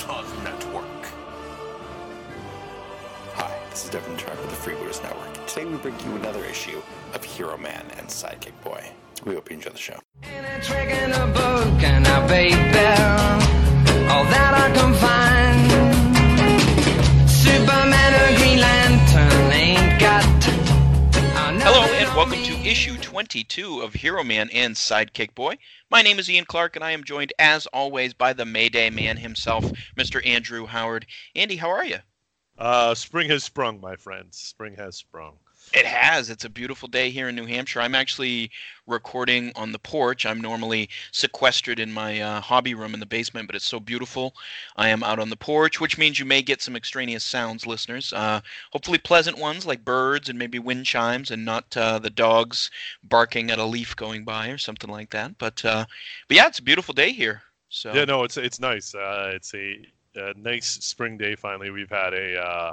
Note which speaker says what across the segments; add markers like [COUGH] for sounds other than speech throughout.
Speaker 1: Utah's network.
Speaker 2: Hi, this is Devin Track with the Freebooters Network. Today we bring you another issue of Hero Man and Sidekick Boy. We hope you enjoy the show.
Speaker 3: And a trick in a book and a paper, all that I can find.
Speaker 4: Welcome to issue 22 of Hero Man and Sidekick Boy. My name is Ian Clark and I am joined as always by the Mayday man himself, Mr. Andrew Howard. Andy, how are you?
Speaker 5: Uh, spring has sprung, my friends. Spring has sprung.
Speaker 4: It has. It's a beautiful day here in New Hampshire. I'm actually recording on the porch. I'm normally sequestered in my uh, hobby room in the basement, but it's so beautiful. I am out on the porch, which means you may get some extraneous sounds, listeners. Uh, hopefully, pleasant ones like birds and maybe wind chimes, and not uh, the dogs barking at a leaf going by or something like that. But uh, but yeah, it's a beautiful day here. So
Speaker 5: Yeah, no, it's it's nice. Uh, it's a, a nice spring day. Finally, we've had a uh,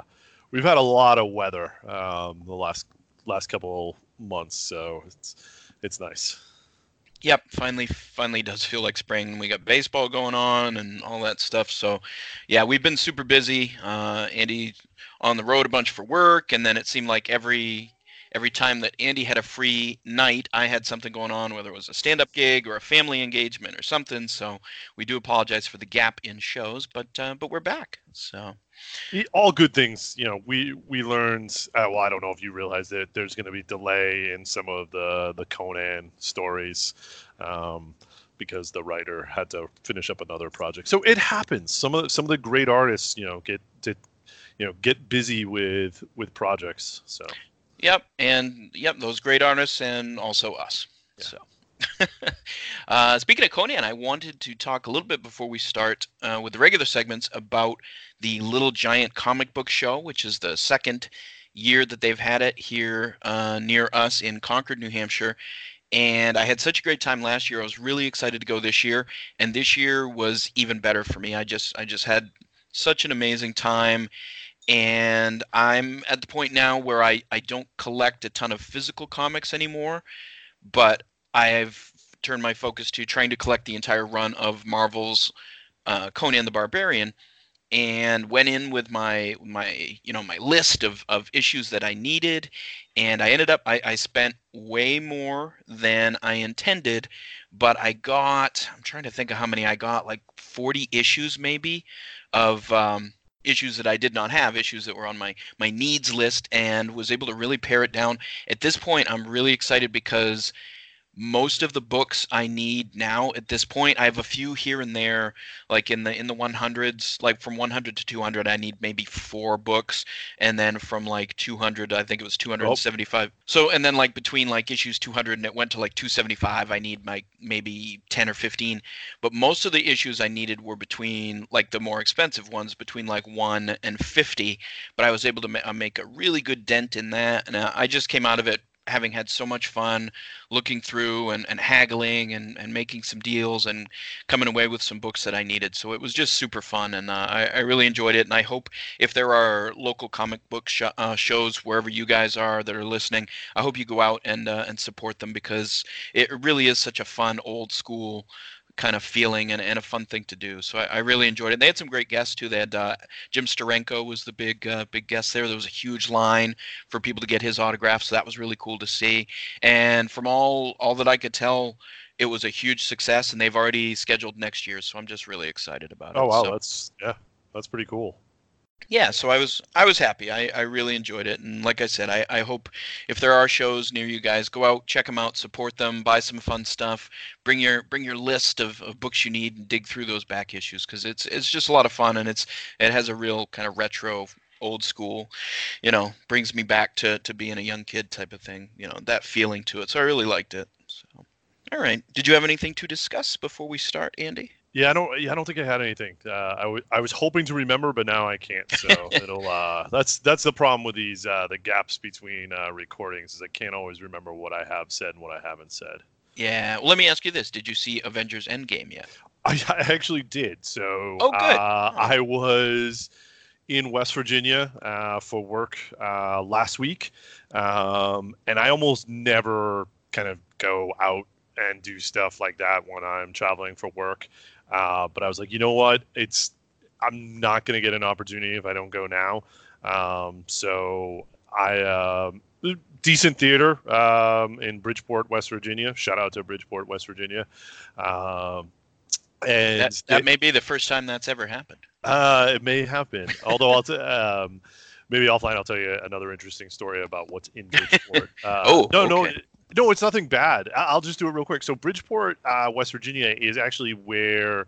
Speaker 5: we've had a lot of weather um, the last last couple months, so it's it's nice.
Speaker 4: Yep, finally, finally does feel like spring. We got baseball going on and all that stuff. So, yeah, we've been super busy. Uh, Andy on the road a bunch for work, and then it seemed like every every time that Andy had a free night, I had something going on, whether it was a stand-up gig or a family engagement or something. So, we do apologize for the gap in shows, but uh, but we're back. So,
Speaker 5: All good things, you know. We we learned. Uh, well, I don't know if you realize that there's going to be delay in some of the the Conan stories. Um, because the writer had to finish up another project, so it happens. Some of the, some of the great artists, you know, get to, you know, get busy with with projects. So
Speaker 4: Yep, and yep, those great artists and also us.
Speaker 5: Yeah.
Speaker 4: So, [LAUGHS] uh, speaking of Conan, I wanted to talk a little bit before we start uh, with the regular segments about the Little Giant Comic Book Show, which is the second year that they've had it here uh, near us in Concord, New Hampshire. And I had such a great time last year. I was really excited to go this year, and this year was even better for me. I just I just had such an amazing time and I'm at the point now where I, I don't collect a ton of physical comics anymore, but I've turned my focus to trying to collect the entire run of Marvel's uh, Conan the Barbarian, and went in with my my you know my list of, of issues that I needed, and I ended up I, I spent way more than I intended, but I got I'm trying to think of how many I got like 40 issues maybe of um, issues that I did not have, issues that were on my my needs list, and was able to really pare it down. At this point, I'm really excited because most of the books I need now at this point, I have a few here and there, like in the in the 100s, like from 100 to 200, I need maybe four books, and then from like 200, I think it was 275. So and then like between like issues 200 and it went to like 275, I need like maybe 10 or 15 but most of the issues I needed were between like the more expensive ones between like 1 and 50 but I was able to ma- uh, make a really good dent in that. And I just came out of it having had so much fun looking through and, and haggling and, and making some deals and coming away with some books that I needed. So it was just super fun and uh, I, I really enjoyed it and I hope if there are local comic book sh- uh, shows wherever you guys are that are listening I hope you go out and uh, and support them because it really is such a fun old school kind of feeling and, and a fun thing to do. So I, I really enjoyed it. They had some great guests too. They had uh, Jim Steranko was the big uh, big guest there. There was a huge line for people to get his autograph, so that was really cool to see. And from all all that I could tell, it was a huge success, and they've already scheduled next year. So I'm just really excited about it.
Speaker 5: oh wow,
Speaker 4: So-
Speaker 5: that's yeah, that's pretty cool.
Speaker 4: Yeah so i was i was happy. I, I really enjoyed it and like i said I, I hope if there are shows near you guys go out check them out support them buy some fun stuff bring your bring your list of, of books you need and dig through those back issues because it's it's just a lot of fun and it's it has a real kind of retro old school you know brings me back to to being a young kid type of thing you know that feeling to it so i really liked it so. All right did you have anything to discuss before we start andy
Speaker 5: Yeah, I don't. Yeah, I don't think I had anything. Uh, I, w- I was hoping to remember, but now I can't. So [LAUGHS] it'll. Uh, that's that's the problem with these uh, the gaps between uh, recordings is I can't always remember what I have said and what I haven't said.
Speaker 4: yeah well let me ask you this did you see avengers endgame yet
Speaker 5: I, I actually did. So
Speaker 4: Oh, good.
Speaker 5: Uh, I was in West Virginia uh, for work uh, last week, um, and I almost never kind of go out and do stuff like that when I'm traveling for work. Uh, but I was like, you know what? It's I'm not going to get an opportunity if I don't go now. Um, so I um, decent theater um, in Bridgeport, West Virginia. Shout out to Bridgeport, West Virginia. Um, and
Speaker 4: That, that may be the first time that's ever happened.
Speaker 5: uh, it may have been. Although I'll t- um, maybe offline I'll tell you another interesting story about what's in Bridgeport. [LAUGHS] Uh,
Speaker 4: Oh,
Speaker 5: no, no,
Speaker 4: okay.
Speaker 5: no, it's nothing bad. I'll just do it real quick. So Bridgeport, uh, West Virginia, is actually where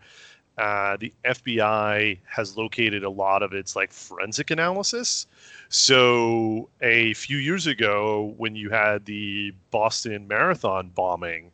Speaker 5: uh, the FBI has located a lot of its like forensic analysis. So a few years ago, when you had the Boston Marathon bombing,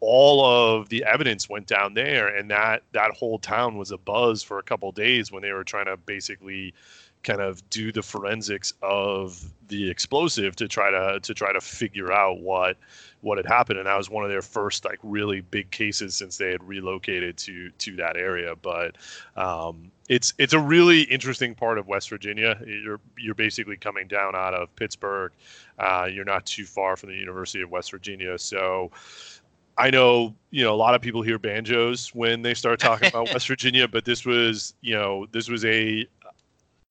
Speaker 5: all of the evidence went down there, and that that whole town was a buzz for a couple days when they were trying to basically kind of do the forensics of the explosive to try to to try to figure out what what had happened. And that was one of their first like really big cases since they had relocated to to that area. But um, it's it's a really interesting part of West Virginia. You're you're basically coming down out of Pittsburgh. Uh, you're not too far from the University of West Virginia. So I know, you know, a lot of people hear banjos when they start talking about [LAUGHS] West Virginia, but this was, you know, this was a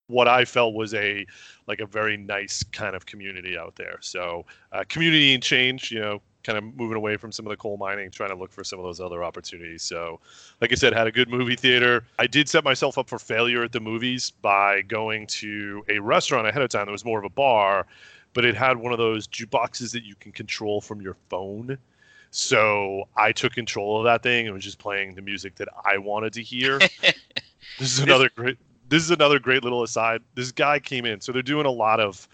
Speaker 5: what I felt was a like a very nice kind of community out there. So uh, community and change, you know, kind of moving away from some of the coal mining, trying to look for some of those other opportunities. So, like I said, had a good movie theater. I did set myself up for failure at the movies by going to a restaurant ahead of time that was more of a bar, but it had one of those jukeboxes that you can control from your phone. So I took control of that thing and was just playing the music that I wanted to hear. [LAUGHS] this is another great. This is another great little aside. This guy came in, so they're doing a lot of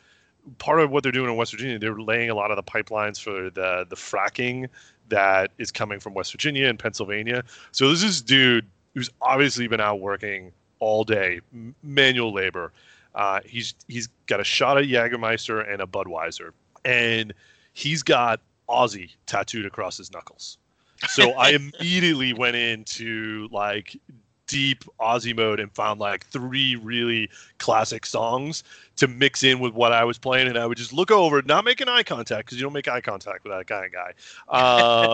Speaker 5: part of what they're doing in West Virginia. They're laying a lot of the pipelines for the the fracking that is coming from West Virginia and Pennsylvania. So this is dude who's obviously been out working all day, m- manual labor. Uh, he's he's got a shot of Jägermeister and a Budweiser, and he's got Aussie tattooed across his knuckles. So I [LAUGHS] immediately went into like deep Aussie mode and found like three really classic songs to mix in with what I was playing, and I would just look over, not making eye contact because you don't make eye contact with that kind of guy,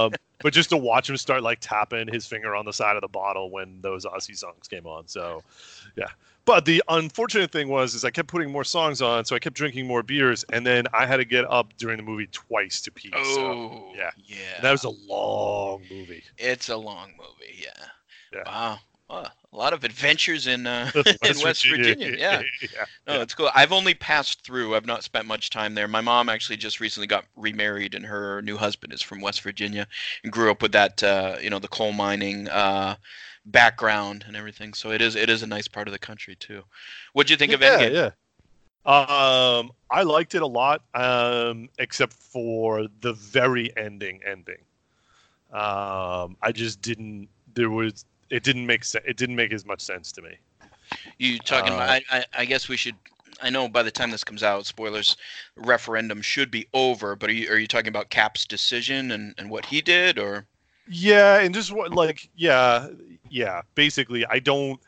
Speaker 5: um, [LAUGHS] but just to watch him start like tapping his finger on the side of the bottle when those Aussie songs came on. So, yeah. But the unfortunate thing was, is I kept putting more songs on, so I kept drinking more beers, and then I had to get up during the movie twice to pee. so
Speaker 4: Oh,
Speaker 5: yeah.
Speaker 4: yeah.
Speaker 5: and that was a long movie.
Speaker 4: It's a long movie. Yeah.
Speaker 5: Yeah.
Speaker 4: Wow. A lot of adventures in uh, [LAUGHS] [LAUGHS] in West Virginia. [LAUGHS] Yeah.
Speaker 5: yeah.
Speaker 4: No, it's cool. I've only passed through. I've not spent much time there. My mom actually just recently got remarried, and her new husband is from West Virginia, and grew up with that, uh, you know, the coal mining uh, background and everything. So it is it is a nice part of the country too. What'd you think of
Speaker 5: yeah,
Speaker 4: Endgame?
Speaker 5: Yeah. Um, I liked it a lot, um, except for the very ending ending. Um, I just didn't. There was. It didn't make sense. It didn't make as much sense to me.
Speaker 4: You talking about?
Speaker 5: Uh,
Speaker 4: I, I I guess we should. I know by the time this comes out, spoilers, referendum should be over. But are you are you talking about Cap's decision and and what he did, or?
Speaker 5: Yeah, and just what like yeah, yeah. Basically, I don't.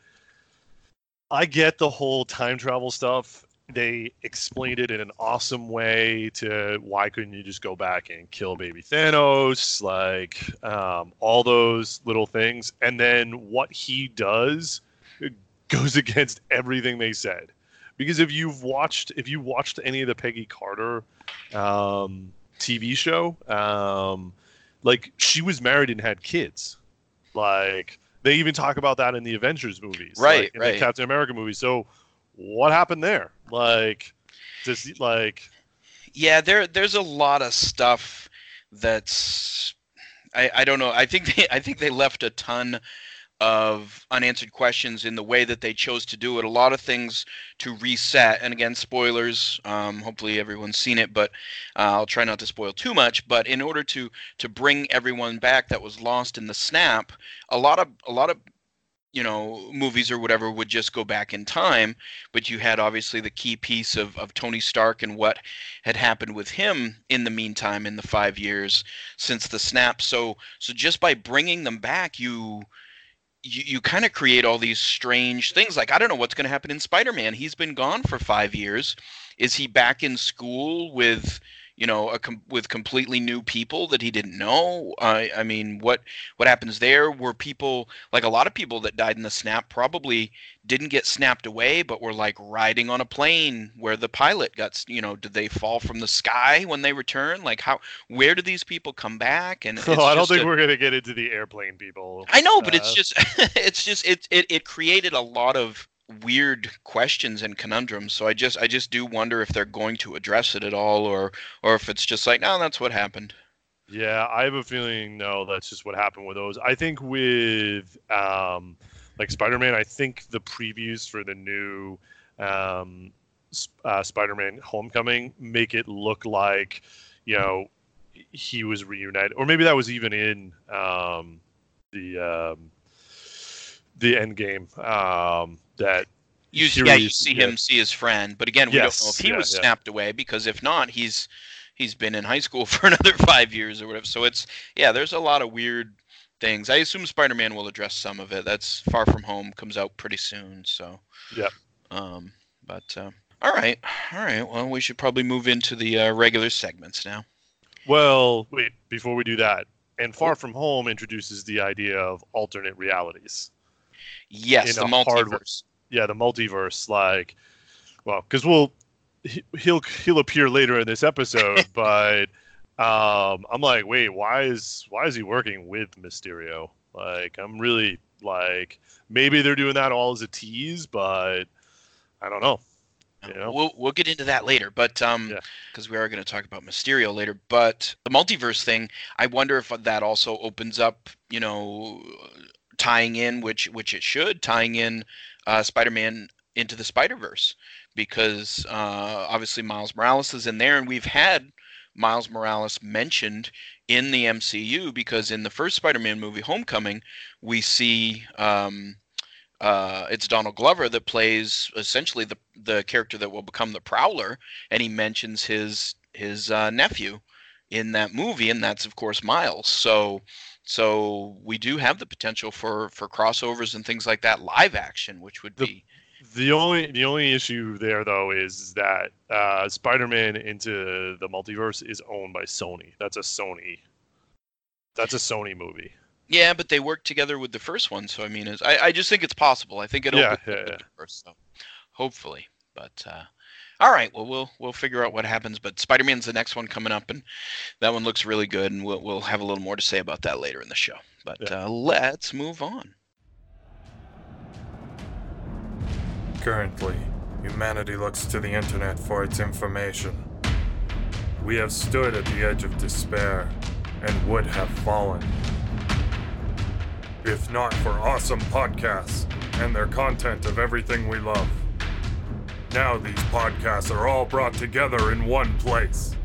Speaker 5: I get the whole time travel stuff. They explained it in an awesome way to why couldn't you just go back and kill baby Thanos, like um, all those little things, and then what he does goes [LAUGHS] against everything they said. Because if you've watched, if you watched any of the Peggy Carter um, TV show, um, like she was married and had kids. Like they even talk about that in the Avengers movies,
Speaker 4: Right,
Speaker 5: like, in
Speaker 4: right.
Speaker 5: the Captain America movies. So what happened there? Like, does like
Speaker 4: Yeah, there there's a lot of stuff that's I, I don't know. I think [LAUGHS] they I think they left a ton of unanswered questions in the way that they chose to do it. A lot of things to reset. And again, spoilers. Um, hopefully everyone's seen it, but uh, I'll try not to spoil too much. But in order to to bring everyone back that was lost in the snap, a lot of a lot of you know movies or whatever would just go back in time but you had obviously the key piece of, of tony stark and what had happened with him in the meantime in the five years since the snap. So so just by bringing them back you you, you kind of create all these strange things like i don't know what's going to happen in spider-man. He's been gone for five years. Is he back in school with you know, a com- with completely new people that he didn't know? I I mean, what what happens there? Were people like a lot of people that died in the snap probably didn't get snapped away, but were like riding on a plane where the pilot got, you know, did they fall from the sky when they return? Like how where do these people come back? And [LAUGHS] it's
Speaker 5: Oh, I don't think
Speaker 4: a-
Speaker 5: we're gonna get into the airplane people.
Speaker 4: I know, but it's
Speaker 5: Uh,
Speaker 4: just [LAUGHS] it's just it, it it created a lot of weird questions and conundrums. So I just I just do wonder if they're going to address it at all or or if it's just like, no, that's what happened.
Speaker 5: Yeah, I have a feeling no, that's just what happened with those. I think with um, like Spider-Man, I think the previews for the new um, uh, Spider-Man Homecoming make it look like you know he was reunited, or maybe that was even in um, the um, the end game um, that
Speaker 4: You yeah, you see
Speaker 5: yeah.
Speaker 4: him see his friend, but again, we don't know if he
Speaker 5: yeah,
Speaker 4: was snapped away because if not, he's he's been in high school [LAUGHS] for another five years or whatever. So it's yeah, there's a lot of weird things. I assume Spider-Man will address some of it. That's Far From Home comes out pretty soon, so
Speaker 5: yeah.
Speaker 4: Um, but uh, all right, all right. Well, we should probably move into the uh, regular segments now.
Speaker 5: Well, wait, before we do that, and Far From Home introduces the idea of alternate realities.
Speaker 4: Yes, the
Speaker 5: a hard-
Speaker 4: multiverse.
Speaker 5: Yeah, the multiverse, like, well, because we'll he, he'll he'll appear later in this episode, [LAUGHS] but um, I'm like, wait, why is why is he working with Mysterio? Like, I'm really like, maybe they're doing that all as a tease, but I don't know. You know?
Speaker 4: We'll we'll get into that later, but um,
Speaker 5: Yeah.
Speaker 4: because we are going to talk about Mysterio later. But the multiverse thing, I wonder if that also opens up, you know, tying in which which it should tying in uh, Spider-Man into the Spider-Verse because uh, obviously Miles Morales is in there, and we've had Miles Morales mentioned in the MCU because in the first Spider-Man movie, Homecoming, we see. Um, uh, it's Donald Glover that plays essentially the the character that will become the Prowler, and he mentions his his uh, nephew in that movie, and that's of course Miles. So so we do have the potential for for crossovers and things like that, live action, which would
Speaker 5: The-
Speaker 4: be
Speaker 5: The only the only issue there though is that uh, Spider-Man into the multiverse is owned by Sony. That's a Sony. That's a Sony movie.
Speaker 4: yeah, but they work together with the first one, so I mean, I I just think it's possible. I think it
Speaker 5: Yeah, yeah, yeah.
Speaker 4: so hopefully, but. uh all right, well, we'll we'll figure out what happens. But Spider-Man's the next one coming up, and that one looks really good, and we'll we'll have a little more to say about that later in the show. But
Speaker 5: Yeah.
Speaker 4: uh, let's move on.
Speaker 1: Currently, humanity looks to the internet for its information. We have stood at the edge of despair and would have fallen. If not for awesome podcasts and their content of everything we love. Now these podcasts are all brought together in one place.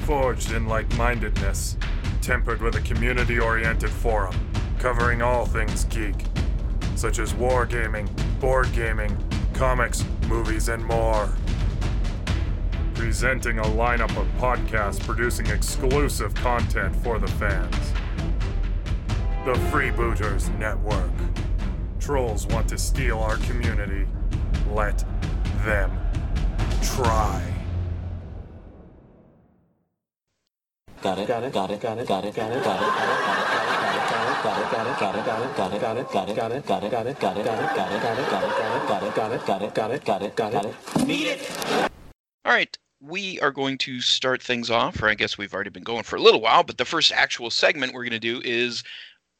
Speaker 1: Forged in like mindedness, tempered with a community oriented forum, covering all things geek such as wargaming, board gaming, comics, movies, and more. Presenting a lineup of podcasts producing exclusive content for the fans. The Freebooters Network. Trolls want to steal our community. Let them try.
Speaker 6: Got it. Got it. Got it. Got it. Got it. Got it. Got it.
Speaker 4: All right, we are going to start things off, or I guess we've already been going for a little while, but the first actual segment we're going to do is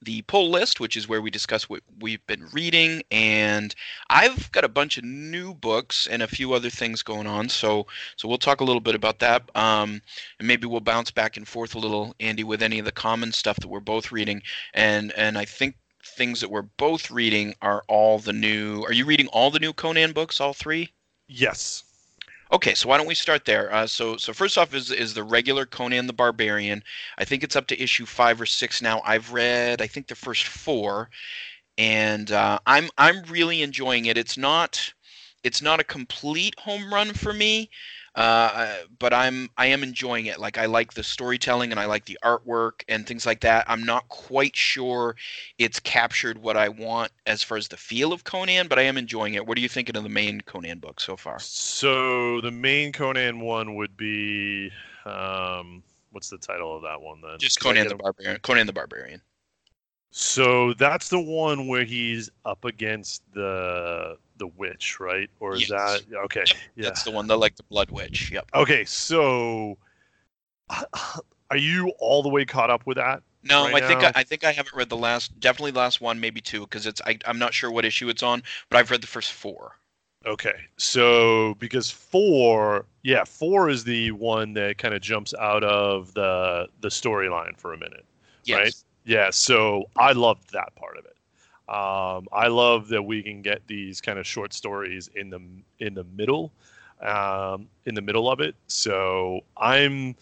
Speaker 4: the pull list, which is where we discuss what we've been reading. And I've got a bunch of new books and a few other things going on, so so we'll talk a little bit about that. Um, and maybe we'll bounce back and forth a little, Andy, with any of the common stuff that we're both reading. And and I think things that we're both reading are all the new. Are you reading all the new Conan books, all three?
Speaker 5: Yes.
Speaker 4: Okay, so why don't we start there? Uh, so, so first off is is the regular Conan the Barbarian. I think it's up to issue five or six now. I've read, I think, the first four, and uh, I'm I'm really enjoying it. It's not it's not a complete home run for me, uh, but I'm I am enjoying it. Like I like the storytelling and I like the artwork and things like that. I'm not quite sure it's captured what I want as far as the feel of Conan, but I am enjoying it. What are you thinking of the main Conan book so far?
Speaker 5: So the main Conan one would be Um, what's the title of that one then?
Speaker 4: Just Conan the Barbarian. Conan the Barbarian.
Speaker 5: So that's the one where he's up against the the witch, right? Or is
Speaker 4: Yes.
Speaker 5: that okay? Yeah.
Speaker 4: That's the one that like the Blood Witch. Yep.
Speaker 5: Okay, so [SIGHS] are you all the way caught up with that?
Speaker 4: No,
Speaker 5: right
Speaker 4: I think? I, I think I haven't read the last, definitely the last one, maybe two, because it's I, I'm not sure what issue it's on, but I've read the first four.
Speaker 5: Okay, so because four, yeah, four is the one that kind of jumps out of the the storyline for a minute.
Speaker 4: Yes.
Speaker 5: Right? Yeah, so I loved that part of it. Um, I love that we can get these kind of short stories in the in the middle, um, in the middle of it. So I'm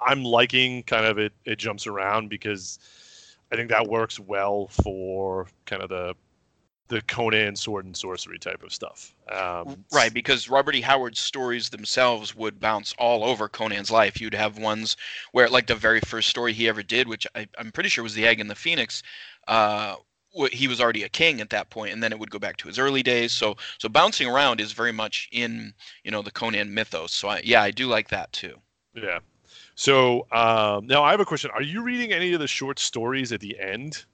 Speaker 5: I'm liking kind of it. It jumps around because I think that works well for kind of the the Conan sword and sorcery type of stuff. Um,
Speaker 4: Right, because Robert E. Howard's stories themselves would bounce all over Conan's life. You'd have ones where, like the very first story he ever did, which I, I'm pretty sure was The Egg and the Phoenix, uh, he was already a king at that point, and then it would go back to his early days. So, so bouncing around is very much in, you know, the Conan mythos. So, I, yeah, I do like that too.
Speaker 5: Yeah. So um, now I have a question. Are you reading any of the short stories at the end?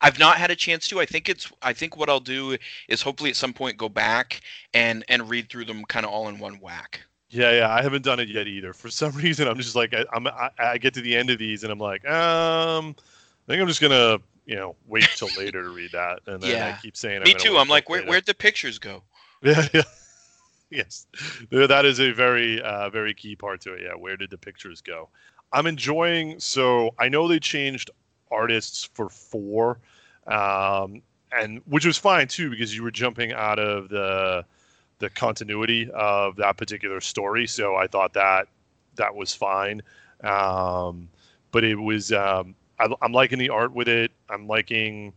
Speaker 4: I've not had a chance to. I think it's. I think what I'll do is hopefully at some point go back and and read through them kind of all in one whack.
Speaker 5: Yeah, yeah. I haven't done it yet either. For some [LAUGHS] reason, I'm just like I, I'm. I, I get to the end of these and I'm like, um, I think I'm just gonna, you know, wait till [LAUGHS] later to read that. And then
Speaker 4: Yeah.
Speaker 5: I keep saying,
Speaker 4: Me
Speaker 5: gonna
Speaker 4: too. I'm like, where
Speaker 5: later.
Speaker 4: where'd the pictures go? [LAUGHS]
Speaker 5: Yeah, yeah. yes, that is a very, uh, very key part to it. Yeah, where did the pictures go? I'm enjoying. So I know they changed artists for four, um, and which was fine too because you were jumping out of the the continuity of that particular story. So I thought that that was fine. Um, but it was um, I, I'm liking the art with it. I'm liking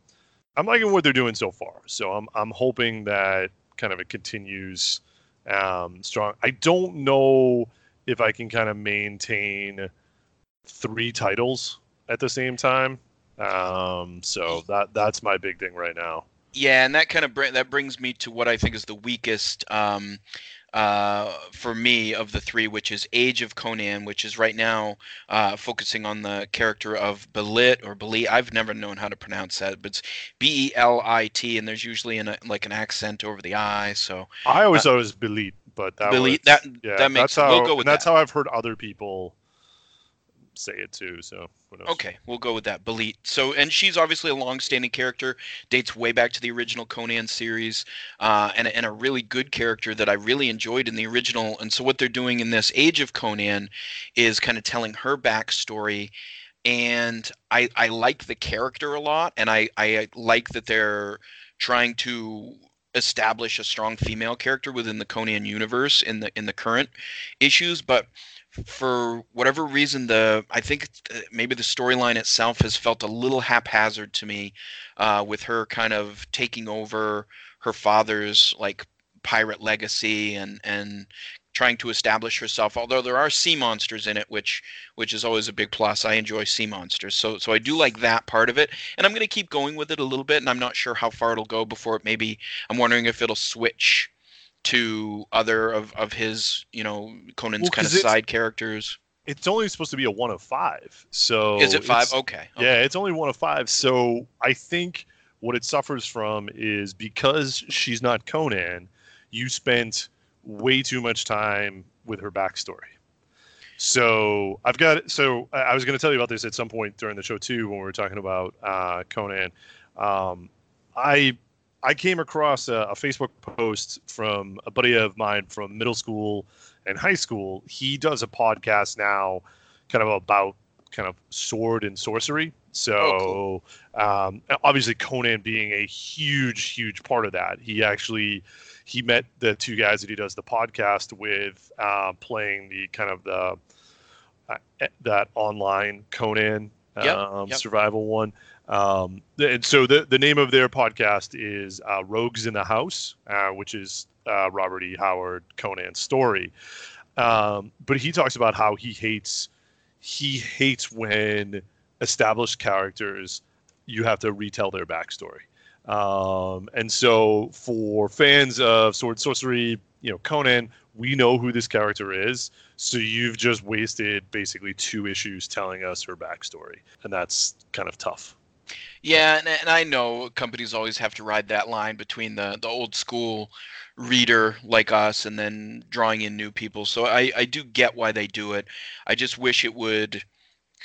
Speaker 5: I'm liking what they're doing so far. So I'm I'm hoping that kind of it continues um, strong. I don't know if I can kind of maintain three titles at the same time. Um, so that that's my big thing right now.
Speaker 4: Yeah, and that kind of br- that brings me to what I think is the weakest um, uh, for me of the three, which is Age of Conan, which is right now uh, focusing on the character of Belit or Belit. I've never known how to pronounce that, but it's B E L I T, and there's usually an, like an accent over the I. So
Speaker 5: I always
Speaker 4: Uh,
Speaker 5: thought it was Belit, but that
Speaker 4: Belit,
Speaker 5: was,
Speaker 4: that
Speaker 5: yeah,
Speaker 4: that makes
Speaker 5: that's how
Speaker 4: we'll go with
Speaker 5: that's
Speaker 4: that.
Speaker 5: how I've heard other people say it too. So?
Speaker 4: Okay, we'll go with that. Belit. So, and she's obviously a long-standing character, dates way back to the original Conan series, uh, and and a really good character that I really enjoyed in the original. And so, what they're doing in this Age of Conan is kind of telling her backstory, and I I like the character a lot, and I I like that they're trying to establish a strong female character within the Conan universe in the in the current issues, but for whatever reason the i think uh, maybe the storyline itself has felt a little haphazard to me uh, with her kind of taking over her father's like pirate legacy and and trying to establish herself although there are sea monsters in it which which is always a big plus. I enjoy sea monsters. So so i do like that part of it. And i'm going to keep going with it a little bit and i'm not sure how far it'll go before it maybe i'm wondering if it'll switch to other of, of his, you know, Conan's
Speaker 5: Well,
Speaker 4: kind of side characters.
Speaker 5: It's only supposed to be a one of five. So
Speaker 4: Is it five? Okay. okay.
Speaker 5: Yeah, it's only one of five. So I think what it suffers from is because she's not Conan, you spent way too much time with her backstory. So I've got so I I was going to tell you about this at some point during the show too when we were talking about uh, Conan. Um, I I came across a, a Facebook post from a buddy of mine from middle school and high school. He does a podcast now, kind of about kind of sword and sorcery. So um, obviously Conan being a huge, huge part of that. He actually he met the two guys that he does the podcast with, uh, playing the kind of the uh, that online Conan
Speaker 4: Yep,
Speaker 5: um,
Speaker 4: yep.
Speaker 5: survival one. Um, and so the the name of their podcast is uh, Rogues in the House, uh, which is uh, Robert E. Howard Conan's story. Um, but he talks about how he hates he hates when established characters you have to retell their backstory. Um, and so for fans of sword sorcery, you know, Conan, we know who this character is. So you've just wasted basically two issues telling us her backstory, and that's kind of tough.
Speaker 4: Yeah, and, and I know companies always have to ride that line between the, the old school reader like us and then drawing in new people. So I, I do get why they do it. I just wish it would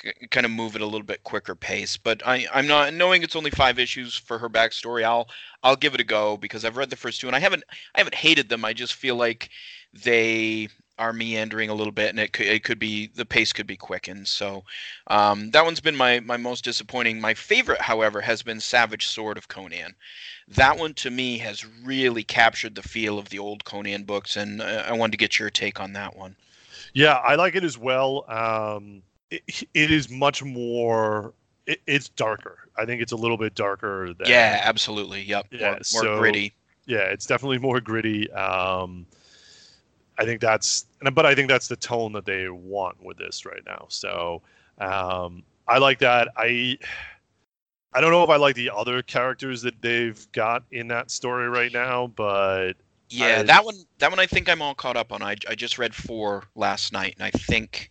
Speaker 4: k- kind of move at a little bit quicker pace. But I, I'm not knowing it's only five issues for her backstory. I'll I'll give it a go because I've read the first two and I haven't I haven't hated them. I just feel like they are meandering a little bit and it could it could be the pace could be quickened. So um, that one's been my my most disappointing. My favorite, however, has been Savage Sword of Conan. That one to me has really captured the feel of the old Conan books, and uh, I wanted to get your take on that one.
Speaker 5: Yeah, I like it as well. Um, it, it is much more. It, it's darker. I think it's a little bit darker. Than,
Speaker 4: Yeah, absolutely. Yep.
Speaker 5: Yeah,
Speaker 4: more, more
Speaker 5: so-
Speaker 4: gritty.
Speaker 5: yeah, it's definitely more gritty. Um, I think that's, but I think that's the tone that they want with this right now. So um, I like that. I I don't know if I like the other characters that they've got in that story right now, but
Speaker 4: Yeah,
Speaker 5: I-
Speaker 4: that one. That one. I think I'm all caught up on. I I just read four last night, and I think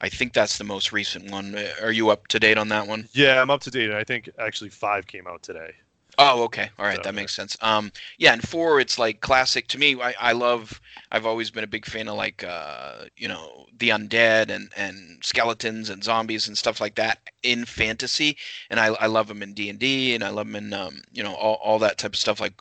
Speaker 4: I think that's the most recent one. Uh, Are you up to date on that one?
Speaker 5: yeah, I'm up to date. I think actually five came out today.
Speaker 4: Oh, okay. All right,
Speaker 5: So,
Speaker 4: that makes sense. Um, yeah, and four, it's like classic to me. I, I love. I've always been a big fan of like, uh, you know, the undead and and skeletons and zombies and stuff like that in fantasy, and I I love them in D and D, and I love them in um, you know, all all that type of stuff. Like,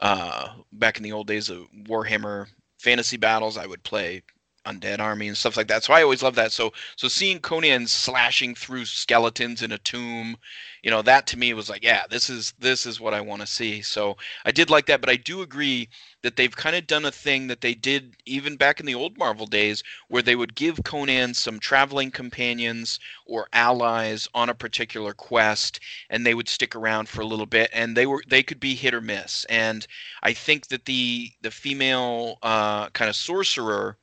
Speaker 4: uh, back in the old days of Warhammer fantasy battles, I would play undead army and stuff like that. So I always love that. So so seeing Conan slashing through skeletons in a tomb you know that to me was like yeah this is this is what i want to see so i did like that but i do agree that they've kind of done a thing that they did even back in the old marvel days where they would give conan some traveling companions or allies on a particular quest and they would stick around for a little bit and they were they could be hit or miss and i think that the the female uh, kind of sorcerer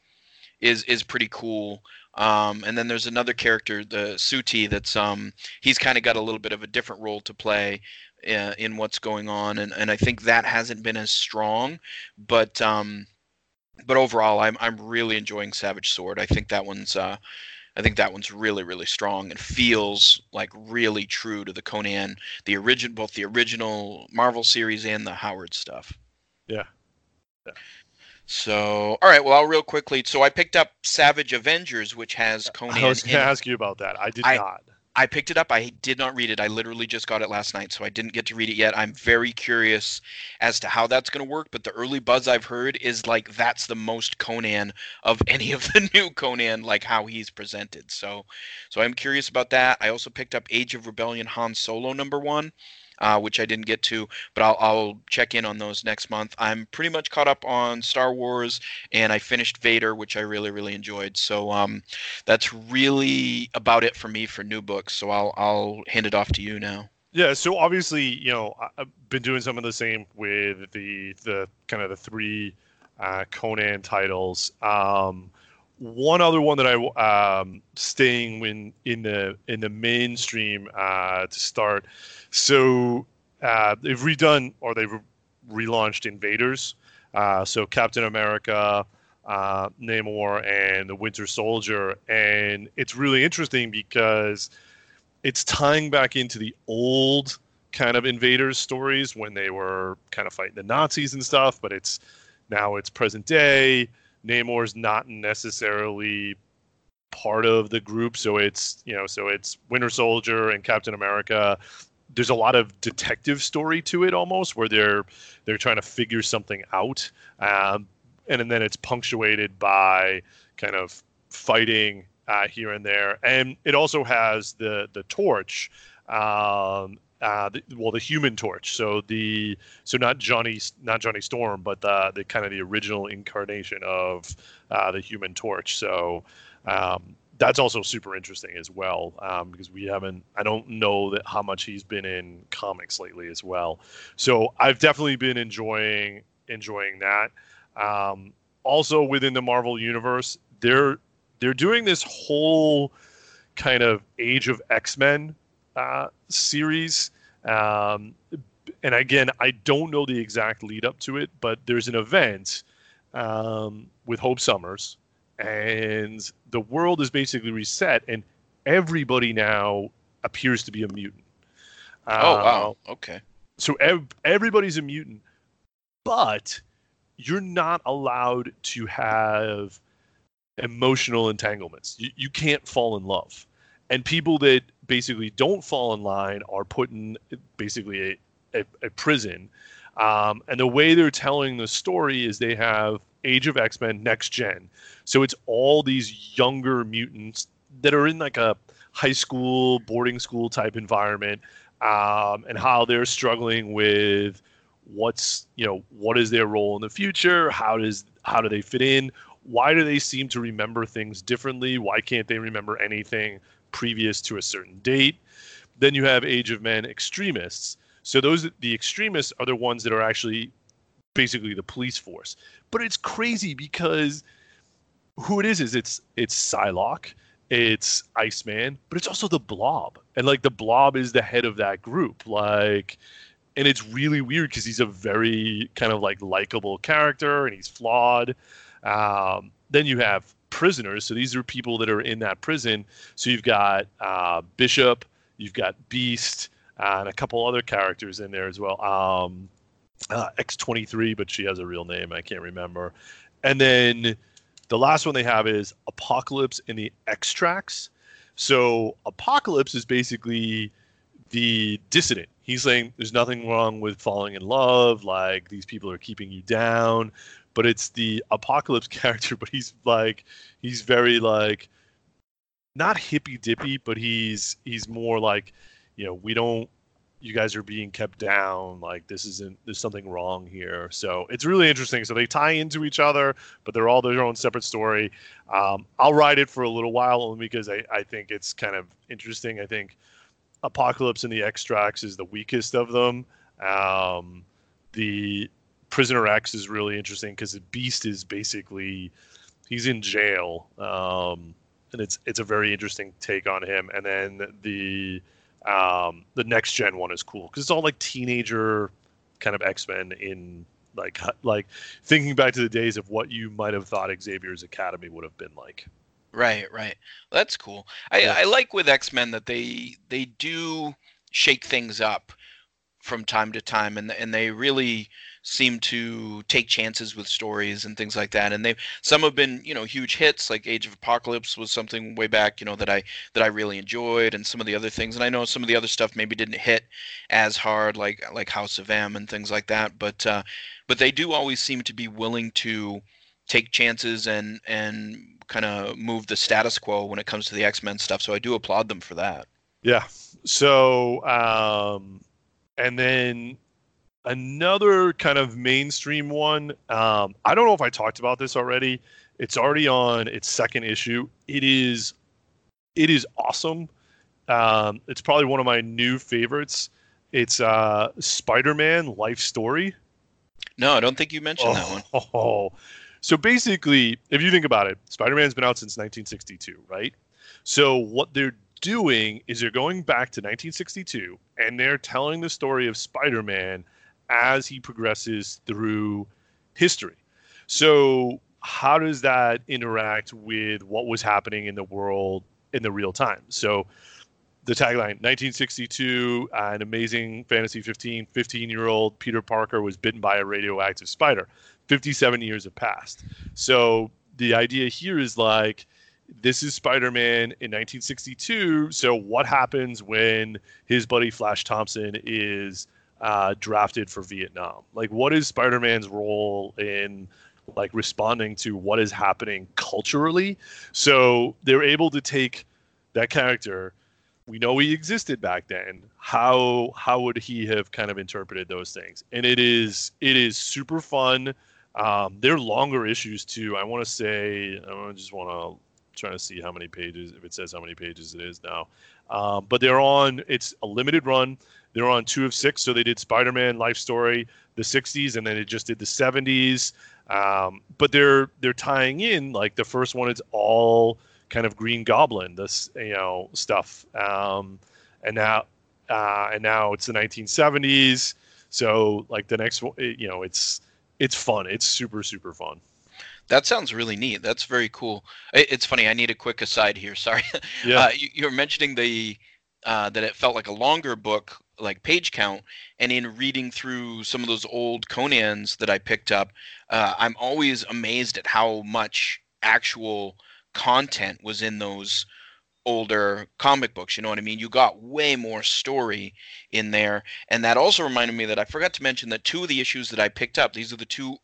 Speaker 4: is is pretty cool um, and then there's another character, the Suti, that's um, he's kind of got a little bit of a different role to play uh, in what's going on, and, and I think that hasn't been as strong, but um, but overall, I'm I'm really enjoying Savage Sword. I think that one's uh, I think that one's really really strong and feels like really true to the Conan, the original, both the original Marvel series and the Howard stuff.
Speaker 5: Yeah.
Speaker 4: So, all right. Well, I'll real quickly. So, I picked up Savage Avengers, which has Conan.
Speaker 5: I was going to ask you about that. I did
Speaker 4: I-
Speaker 5: not.
Speaker 4: I picked it up. I did not read it. I literally just got it last night, so I didn't get to read it yet. I'm very curious as to how that's going to work, but the early buzz I've heard is like that's the most Conan of [LAUGHS] any of the new Conan, like how he's presented. So, so I'm curious about that. I also picked up Age of Rebellion Han Solo number one. Uh, which I didn't get to, but I'll, I'll check in on those next month. I'm pretty much caught up on Star Wars, and I finished Vader, which I really, really enjoyed. So um, that's really about it for me for new books. So I'll I'll hand it off to you now.
Speaker 5: Yeah, so obviously, you know, I've been doing some of the same with the the kind of the three uh, Conan titles. Um, one other one that I um, staying in in the in the mainstream uh, to start. So uh, they've redone or they've relaunched Invaders. Uh, so Captain America, uh, Namor, and the Winter Soldier, and it's really interesting because it's tying back into the old kind of invaders stories when they were kind of fighting the Nazis and stuff, but it's now it's present day. Namor's not necessarily part of the group, so it's you know, so it's Winter Soldier and Captain America. There's a lot of detective story to it almost, where they're they're trying to figure something out, um, and then it's punctuated by kind of fighting uh, here and there, and it also has the the torch, um, uh, the, well, the Human Torch. So the so not Johnny not Johnny Storm, but the the kind of the original incarnation of uh, the Human Torch. So um, that's also super interesting as well um, because we haven't I don't know that how much he's been in comics lately as well. So I've definitely been enjoying enjoying that. Um, also within the Marvel universe, they're they're doing this whole kind of Age of X Men uh, series, um, and again, I don't know the exact lead up to it, but there's an event um, with Hope Summers, and the world is basically reset, and everybody now appears to be a mutant.
Speaker 4: Oh wow. Okay.
Speaker 5: so ev- everybody's a mutant, but you're not allowed to have emotional entanglements. You, you can't fall in love. And people that basically don't fall in line are put in basically a, a, a prison. Um, and the way they're telling the story is they have Age of X Men Next Gen. So it's all these younger mutants that are in like a high school, boarding school type environment um, and how they're struggling with what's you know what is their role in the future how does how do they fit in why do they seem to remember things differently why can't they remember anything previous to a certain date. Then you have age of men X-Tremists. So those the extremists are the ones that are actually basically the police force. But it's crazy because who it is is it's it's Psylocke, it's Iceman, but it's also the Blob, and like the Blob is the head of that group, like, and it's really weird because he's a very kind of like likable character and he's flawed. Um, then you have prisoners, so these are people that are in that prison. So you've got uh, Bishop, you've got Beast, uh, and a couple other characters in there as well. Um, uh, X23, but she has a real name I can't remember. And then the last one they have is Apocalypse in the X-Tracts. So Apocalypse is basically the dissident. He's saying there's nothing wrong with falling in love, like these people are keeping you down, but it's the Apocalypse [LAUGHS] character, but he's like he's very like not hippy dippy, but he's he's more like, you know, we don't you guys are being kept down like this isn't there's something wrong here. So it's really interesting. So they tie into each other but they're all their own separate story. Um, i'll ride it for a little while only because I, I think it's kind of interesting. I think apocalypse and the X-Tracts is the weakest of them. Um, the prisoner x is really interesting because the beast is basically he's in jail um, and it's it's a very interesting take on him and then the um, the next gen one is cool because it's all like teenager kind of X-Men in like like thinking back to the days of what you might have thought Xavier's Academy would have been like.
Speaker 4: Right, right. That's cool. I,
Speaker 5: Yeah.
Speaker 4: I like with X Men that they they do shake things up from time to time, and and they really seem to take chances with stories and things like that. And they some have been you know huge hits, like Age of Apocalypse was something way back you know that I that I really enjoyed, and some of the other things. And I know some of the other stuff maybe didn't hit as hard, like like House of M and things like that. But uh, but they do always seem to be willing to take chances and and kind of move the status quo when it comes to the X-Men stuff. So I do applaud them for that.
Speaker 5: Yeah. So um, and then another kind of mainstream one. Um, I don't know if I talked about this already. It's already on its second issue. It is it is awesome. Um, it's probably one of my new favorites. It's uh, Spider-Man Life Story.
Speaker 4: No, I don't think you mentioned that one.
Speaker 5: Oh, so basically, if you think about it, Spider-Man's been out since 1962, right? So what they're doing is they're going back to 1962 and they're telling the story of Spider-Man as he progresses through history. So how does that interact with what was happening in the world in the real time? So the tagline 1962 uh, an amazing fantasy 15 15 year old peter parker was bitten by a radioactive spider 57 years have passed so the idea here is like this is spider-man in 1962 so what happens when his buddy flash thompson is uh, drafted for vietnam? Like what is spider-man's role in like responding to what is happening culturally? So they're able to take that character. We know he existed back then. How how would he have kind of interpreted those things? And it is it is super fun. Um, they're longer issues too. I want to say i just want to try to see how many pages if it says how many pages it is now um, but they're on it's a limited run they're on two of six so they did spider-man life story the 60s and then it just did the 70s um, but they're they're tying in like the first one is all kind of Green Goblin, this you know stuff, um, and now uh, and now it's the 1970s. So like the next one, you know, it's it's fun. It's super super fun.
Speaker 4: That sounds really neat. That's very cool. It's funny. I need a quick aside here. [LAUGHS] Sorry.
Speaker 5: Yeah.
Speaker 4: Uh, you, you're mentioning the uh, that it felt like a longer book, like page count, and in reading through some of those old Conans that I picked up, uh, I'm always amazed at how much actual content was in those older comic books. You know what I mean? You got way more story in there, and that also reminded me that I forgot to mention that two of the issues that I picked up. These are the two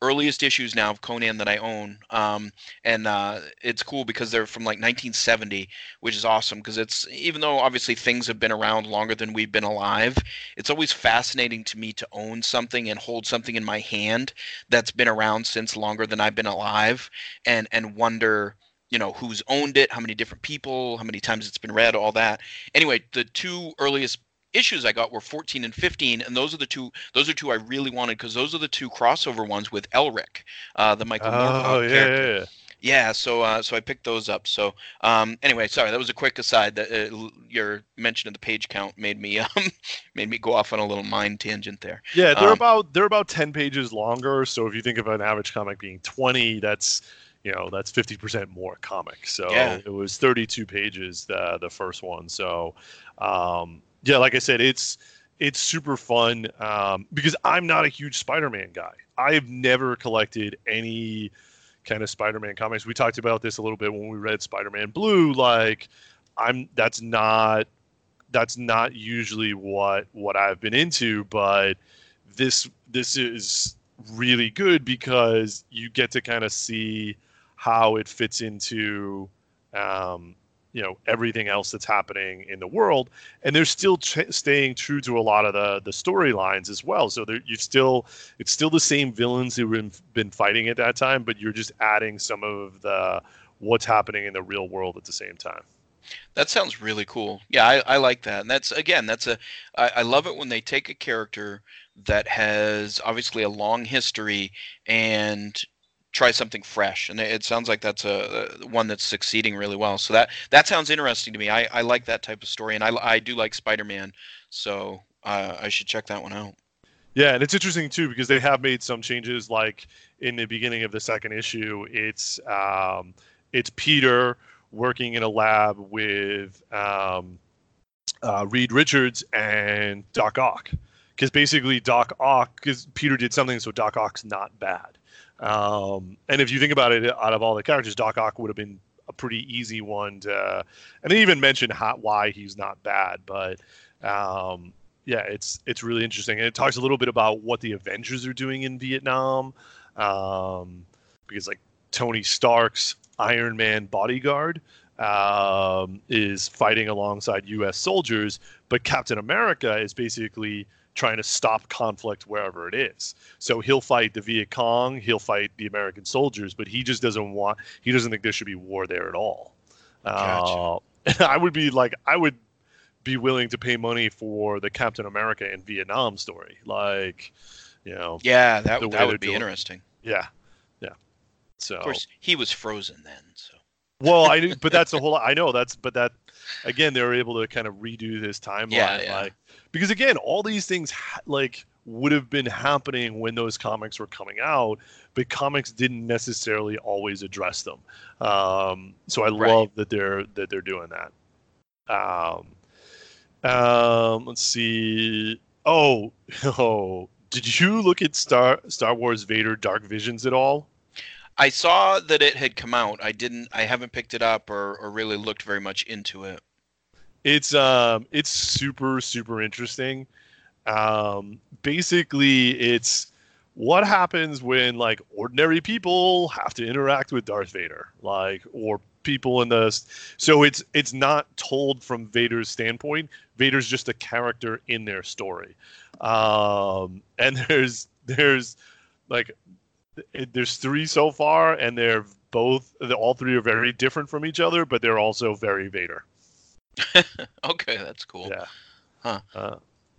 Speaker 4: earliest issues now of Conan that I own, um, and uh, it's cool because they're from like 1970, which is awesome because it's even though obviously things have been around longer than we've been alive, it's always fascinating to me to own something and hold something in my hand that's been around since longer than I've been alive, and and wonder you know who's owned it, how many different people, how many times it's been read, all that. Anyway, the two earliest issues I got were 14 and 15, and those are the two. Those are two I really wanted because those are the two crossover ones with Elric, uh, the Michael
Speaker 5: Oh yeah,
Speaker 4: character.
Speaker 5: yeah, yeah.
Speaker 4: Yeah, so uh, so I picked those up. So um, anyway, sorry, that was a quick aside. That uh, your mention of the page count made me [LAUGHS] um, made me go off on a little mind tangent there.
Speaker 5: Yeah, they're
Speaker 4: Um,
Speaker 5: about they're about ten pages longer. So if you think of an average comic being twenty, that's you know that's fifty percent more comic. So
Speaker 4: Yeah.
Speaker 5: it was thirty two pages the the first one. So um, yeah, like I said, it's it's super fun um, because I'm not a huge Spider-Man guy. I've never collected any kind of Spider-Man comics. We talked about this a little bit when we read Spider-Man Blue. Like I'm that's not that's not usually what what I've been into, but this this is really good because you get to kind of see how it fits into um, you know everything else that's happening in the world, and they're still ch- staying true to a lot of the the storylines as well. So you still it's still the same villains who've been, been fighting at that time, but you're just adding some of the what's happening in the real world at the same time.
Speaker 4: That sounds really cool. Yeah, I, I like that. And that's again, that's a I, I love it when they take a character that has obviously a long history and try something fresh. And it, sounds like that's a, a one that's succeeding really well. So that that sounds interesting to me. I, I like that type of story, and I I do like Spider-Man. So uh, I should check that one out.
Speaker 5: Yeah, and it's interesting too because they have made some changes. Like in the beginning of the second issue, it's um, it's Peter working in a lab with um, uh, Reed Richards and Doc Ock, because basically Doc Ock, because Peter did something, so Doc Ock's not bad. Um, and if you think about it, out of all the characters, Doc Ock would have been a pretty easy one to. Uh, And they even mentioned how, why he's not bad, but um, yeah, it's it's really interesting, and it talks a little bit about what the Avengers are doing in Vietnam, um, because like Tony Stark's Iron Man bodyguard um, is fighting alongside U.S. soldiers, but Captain America is basically trying to stop conflict wherever it is. So he'll fight the Viet Cong, he'll fight the American soldiers, but he just doesn't want, he doesn't think there should be war there at all.
Speaker 4: Gotcha.
Speaker 5: Uh, [LAUGHS] I would be like, I would be willing to pay money for the Captain America and Vietnam story. Like, you know,
Speaker 4: Yeah, that that would be
Speaker 5: doing-
Speaker 4: interesting.
Speaker 5: yeah, yeah. So,
Speaker 4: Of course, he was frozen then. So
Speaker 5: well, I knew, but that's a whole. I know that's, but that again, they were able to kind of redo this timeline,
Speaker 4: Yeah, yeah.
Speaker 5: like because again, all these things ha- like would have been happening when those comics were coming out, but comics didn't necessarily always address them. Um, so I
Speaker 4: Right.
Speaker 5: love that they're that they're doing that. Um, um, let's see. Oh, [LAUGHS] oh, did you look at Star Star Wars Vader Dark Visions at all?
Speaker 4: I saw that it had come out. I didn't. I haven't picked it up or, or really looked very much into it.
Speaker 5: It's um it's super super interesting. Um basically it's what happens when like ordinary people have to interact with Darth Vader like or people in the so it's it's not told from Vader's standpoint. Vader's just a character in their story. Um and [LAUGHS] there's there's like there's three so far and they're both all three are very different from each other but they're also very Vader. [LAUGHS]
Speaker 4: Okay, that's cool.
Speaker 5: Yeah.
Speaker 4: Huh.
Speaker 5: Uh,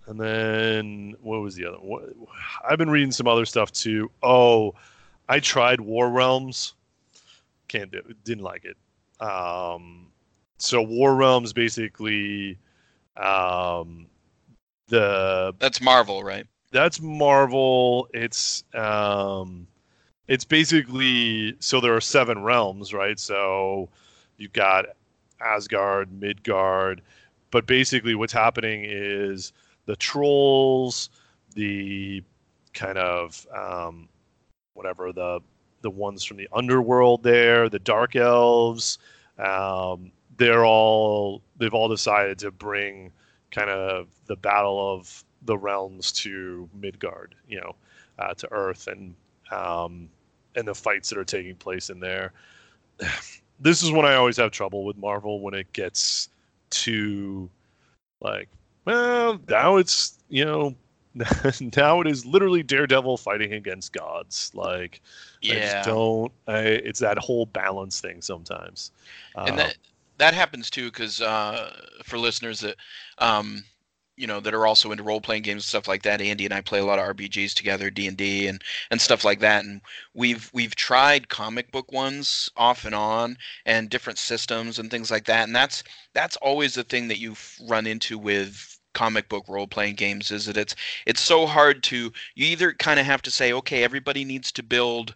Speaker 5: and then what was the other? What, I've been reading some other stuff too. Oh, I tried War Realms. Can't do. Didn't like it. Um, so War Realms basically, um, the
Speaker 4: That's Marvel, right?
Speaker 5: that's Marvel. It's um, it's basically so there are seven realms, right? So you've got Asgard, Midgard, but basically what's happening is the trolls, the kind of um, whatever the the ones from the underworld there, the dark elves, um, they're all they've all decided to bring kind of the battle of the realms to Midgard, you know, uh, to Earth, and um, and the fights that are taking place in there. [SIGHS] This is when I always have trouble with Marvel when it gets to like, well, now it's you know, [LAUGHS] now it is literally Daredevil fighting against gods. Like, I
Speaker 4: Yeah.
Speaker 5: just don't. I, it's that whole balance thing sometimes.
Speaker 4: and
Speaker 5: Um,
Speaker 4: that that happens too because uh, for listeners that um, you know that are also into role playing games and stuff like that. Andy and i play a lot of rpgs together d&d and and stuff like that. And we've we've tried comic book ones off and on and different systems and things like that. And that's that's always the thing that you run into with comic book role playing games is that it's it's so hard to you either kind of have to say okay everybody needs to build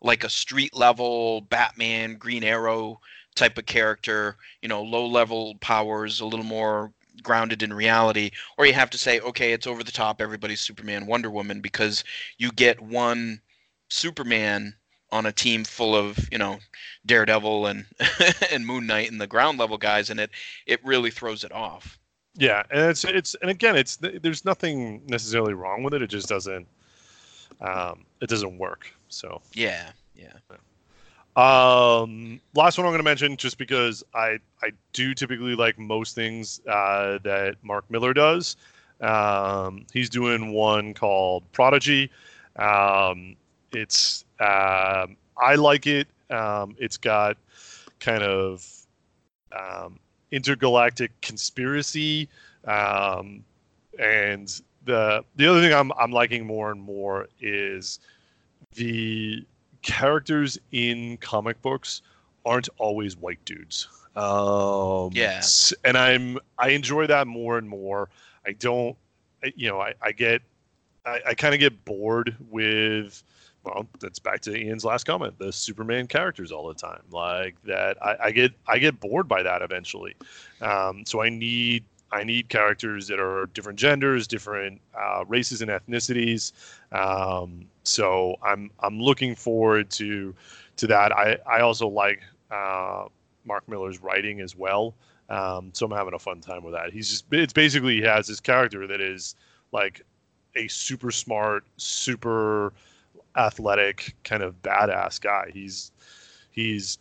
Speaker 4: like a street level batman green arrow type of character, you know, low level powers, a little more grounded in reality, or you have to say, okay, it's over the top, everybody's Superman, Wonder Woman, because you get one Superman on a team full of, you know, Daredevil and [LAUGHS] and Moon Knight and the ground level guys, and it it really throws it off.
Speaker 5: Yeah, and it's it's and again, it's there's nothing necessarily wrong with it. It just doesn't um, it doesn't work. So
Speaker 4: Yeah, yeah.
Speaker 5: Um, last one I'm going to mention, just because I I do typically like most things uh, that Mark Millar does. Um, he's doing one called Prodigy. Um, it's um, I like it. Um, it's got kind of um, intergalactic conspiracy, and the the other thing I'm I'm liking more and more is the characters in comic books aren't always white dudes. Um,
Speaker 4: Yeah.
Speaker 5: and I'm I enjoy that more and more. I don't, I, you know, I, I get, I, I kind of get bored with. Well, that's back to Ian's last comment. The Superman characters all the time, like that. I, I get I get bored by that eventually. Um, so I need I need characters that are different genders, different uh, races and ethnicities. Um, so I'm I'm looking forward to to that. I I also like uh, Mark Millar's writing as well. Um, so I'm having a fun time with that. He's just it's basically he has this character that is like a super smart, super athletic kind of badass guy. He's he's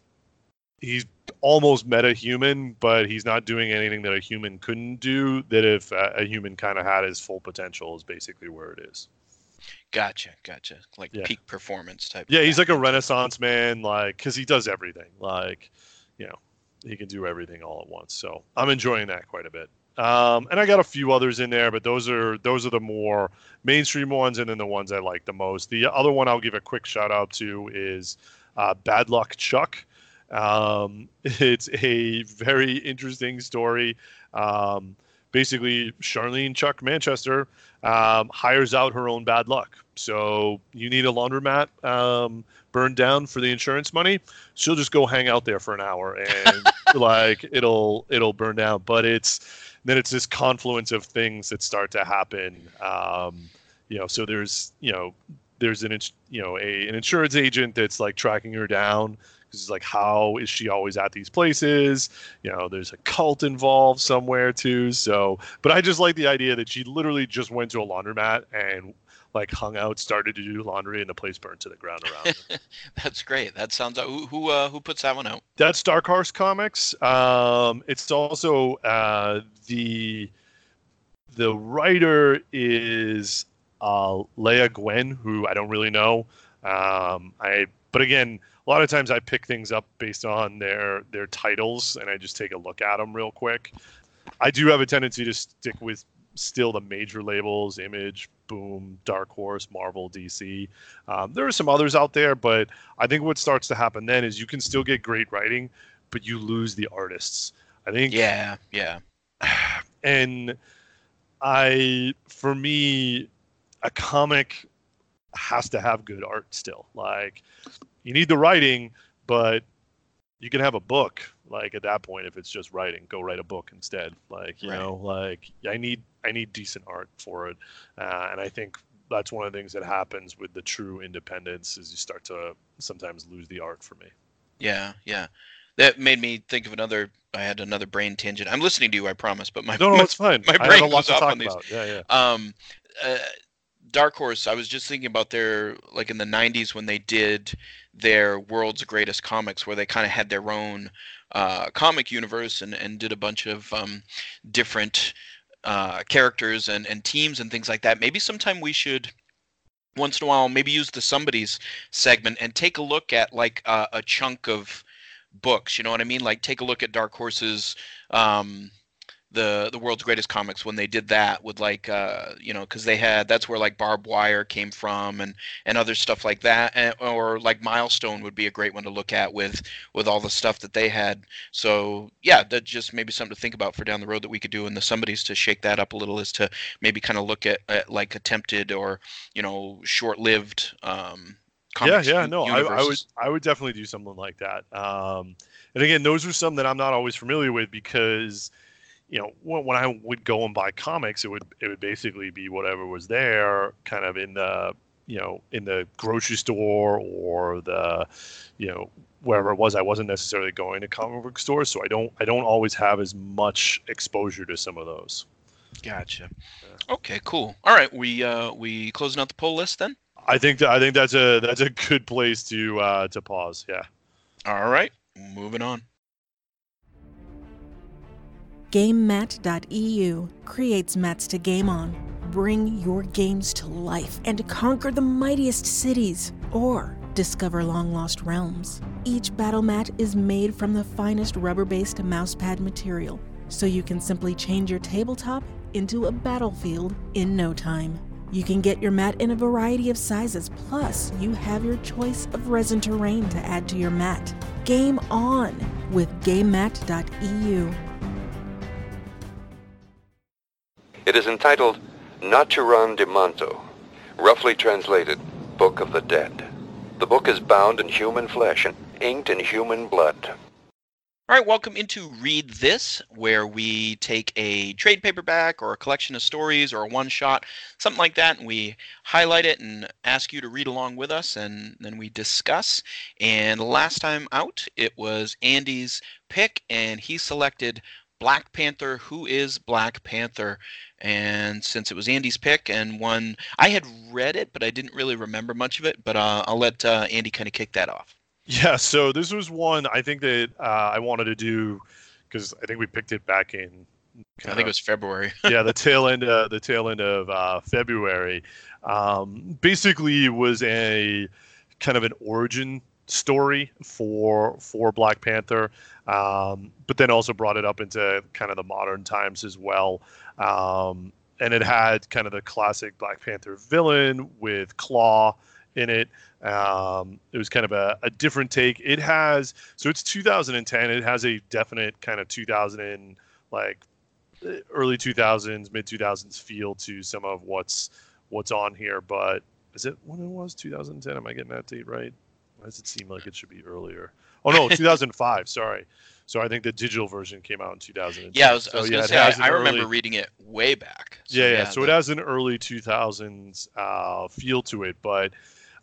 Speaker 5: he's almost meta human, but he's not doing anything that a human couldn't do. That if a, a human kind of had his full potential, is basically where it is.
Speaker 4: Gotcha, gotcha. Like
Speaker 5: Yeah.
Speaker 4: peak performance type.
Speaker 5: Yeah, he's like a renaissance man, like because he does everything. Like, you know, he can do everything all at once. So I'm enjoying that quite a bit. Um, and I got a few others in there, but those are those are the more mainstream ones, and then the ones I like the most. The other one I'll give a quick shout out to is uh, Bad Luck Chuck. Um, [LAUGHS] it's a very interesting story. Um, basically, Charlene Chuck Manchester um, hires out her own bad luck. So you need a laundromat um, burned down for the insurance money. She'll just go hang out there for an hour and [LAUGHS] like it'll it'll burn down. But it's then it's this confluence of things that start to happen. Um, you know, so there's you know there's an you know a an insurance agent that's like tracking her down because it's like how is she always at these places? You know, there's a cult involved somewhere too. So, but I just like the idea that she literally just went to a laundromat and like hung out, started to do laundry, and the place burned to the ground around her. [LAUGHS]
Speaker 4: That's great. That sounds. Who who uh, who puts that one out?
Speaker 5: That's Dark Horse Comics. Um, it's also uh, the the writer is uh, Leah Gwen, who I don't really know. Um, I but again, a lot of times I pick things up based on their their titles, and I just take a look at them real quick. I do have a tendency to stick with still the major labels: Image, Boom, Dark Horse, Marvel, DC. Um, there are some others out there, but I think what starts to happen then is you can still get great writing, but you lose the artists. I think
Speaker 4: Yeah, yeah. [SIGHS]
Speaker 5: and I for me a comic has to have good art still. Like you need the writing, but you can have a book. Like at that point, if it's just writing, go write a book instead. Like you
Speaker 4: Right.
Speaker 5: know, like I need I need decent art for it, uh, and I think that's one of the things that happens with the true independence is you start to sometimes lose the art for me.
Speaker 4: Yeah, yeah. That made me think of another. I had another brain tangent. I'm listening to you, I promise. But my
Speaker 5: No, no, [LAUGHS]
Speaker 4: my-
Speaker 5: it's fine.
Speaker 4: my
Speaker 5: I have
Speaker 4: brain
Speaker 5: a lot
Speaker 4: goes
Speaker 5: to
Speaker 4: off
Speaker 5: talk
Speaker 4: on these.
Speaker 5: about. Yeah, yeah.
Speaker 4: um uh, dark horse i was just thinking about their like in the 90s when they did their world's greatest comics where they kind of had their own uh, comic universe and, and did a bunch of um, different uh, characters and, and teams and things like that. Maybe sometime we should once in a while maybe use the somebody's segment and take a look at like uh, a chunk of books you know what i mean? Like take a look at dark horse's um, the the world's greatest comics when they did that with like uh you know because they had that's where like barbed wire came from and and other stuff like that and, or like milestone would be a great one to look at with with all the stuff that they had so yeah that just maybe something to think about for down the road that we could do and the somebody's to shake that up a little is to maybe kind of look at, at like attempted or you know short-lived um
Speaker 5: yeah,
Speaker 4: comics
Speaker 5: yeah, no, I, I would. I would definitely do something like that. Um, and again, those are some that I'm not always familiar with because, you know, when, when I would go and buy comics, it would, it would basically be whatever was there, kind of in the, you know, in the grocery store or the, you know, wherever it was. I wasn't necessarily going to comic book stores, so I don't, I don't always have as much exposure to some of those.
Speaker 4: gotcha okay cool all right we uh we closing out the poll list then
Speaker 5: I think, that, I think that's a, that's a good place to, uh, to pause. Yeah.
Speaker 4: All right, moving on.
Speaker 7: GameMat.eu creates mats to game on. Bring your games to life and conquer the mightiest cities or discover long lost realms. Each battle mat is made from the finest rubber based mousepad material, so you can simply change your tabletop into a battlefield in no time. You can get your mat in a variety of sizes, plus, you have your choice of resin terrain to add to your mat. Game on with GameMat.eu.
Speaker 8: It is entitled Naturom Demonto, roughly translated, Book of the Dead. The book is bound in human flesh and inked in human blood.
Speaker 4: All right, welcome into Read This, where we take a trade paperback or a collection of stories or a one shot, something like that, and we highlight it and ask you to read along with us, and then we discuss. And last time out, it was Andy's pick, and he selected Black Panther. Who is Black Panther? And since it was Andy's pick and one, I had read it, but I didn't really remember much of it, but uh, I'll let uh, Andy kind of kick that off.
Speaker 5: Yeah, so this was one I think that uh, I wanted to do because I think we picked it back in.
Speaker 4: I think it was February. [LAUGHS]
Speaker 5: yeah, the tail end, uh, the tail end of uh, February. Um, basically, was a kind of an origin story for for Black Panther, um, but then also brought it up into kind of the modern times as well. Um, and it had kind of the classic Black Panther villain with Claw in it. Um, it was kind of a, a different take. It has so it's 2010. It has a definite kind of 2000 and like early 2000s, mid 2000s feel to some of what's what's on here. But is it when it was 2010? Am I getting that date right? Why does it seem like it should be earlier? Oh no, [LAUGHS] 2005. Sorry. So I think the digital version came out in 2010.
Speaker 4: Yeah, I was,
Speaker 5: So,
Speaker 4: I was
Speaker 5: yeah,
Speaker 4: gonna say I, I remember
Speaker 5: early-
Speaker 4: reading it way back. So,
Speaker 5: yeah, yeah. So it has an early 2000s uh, feel to it, but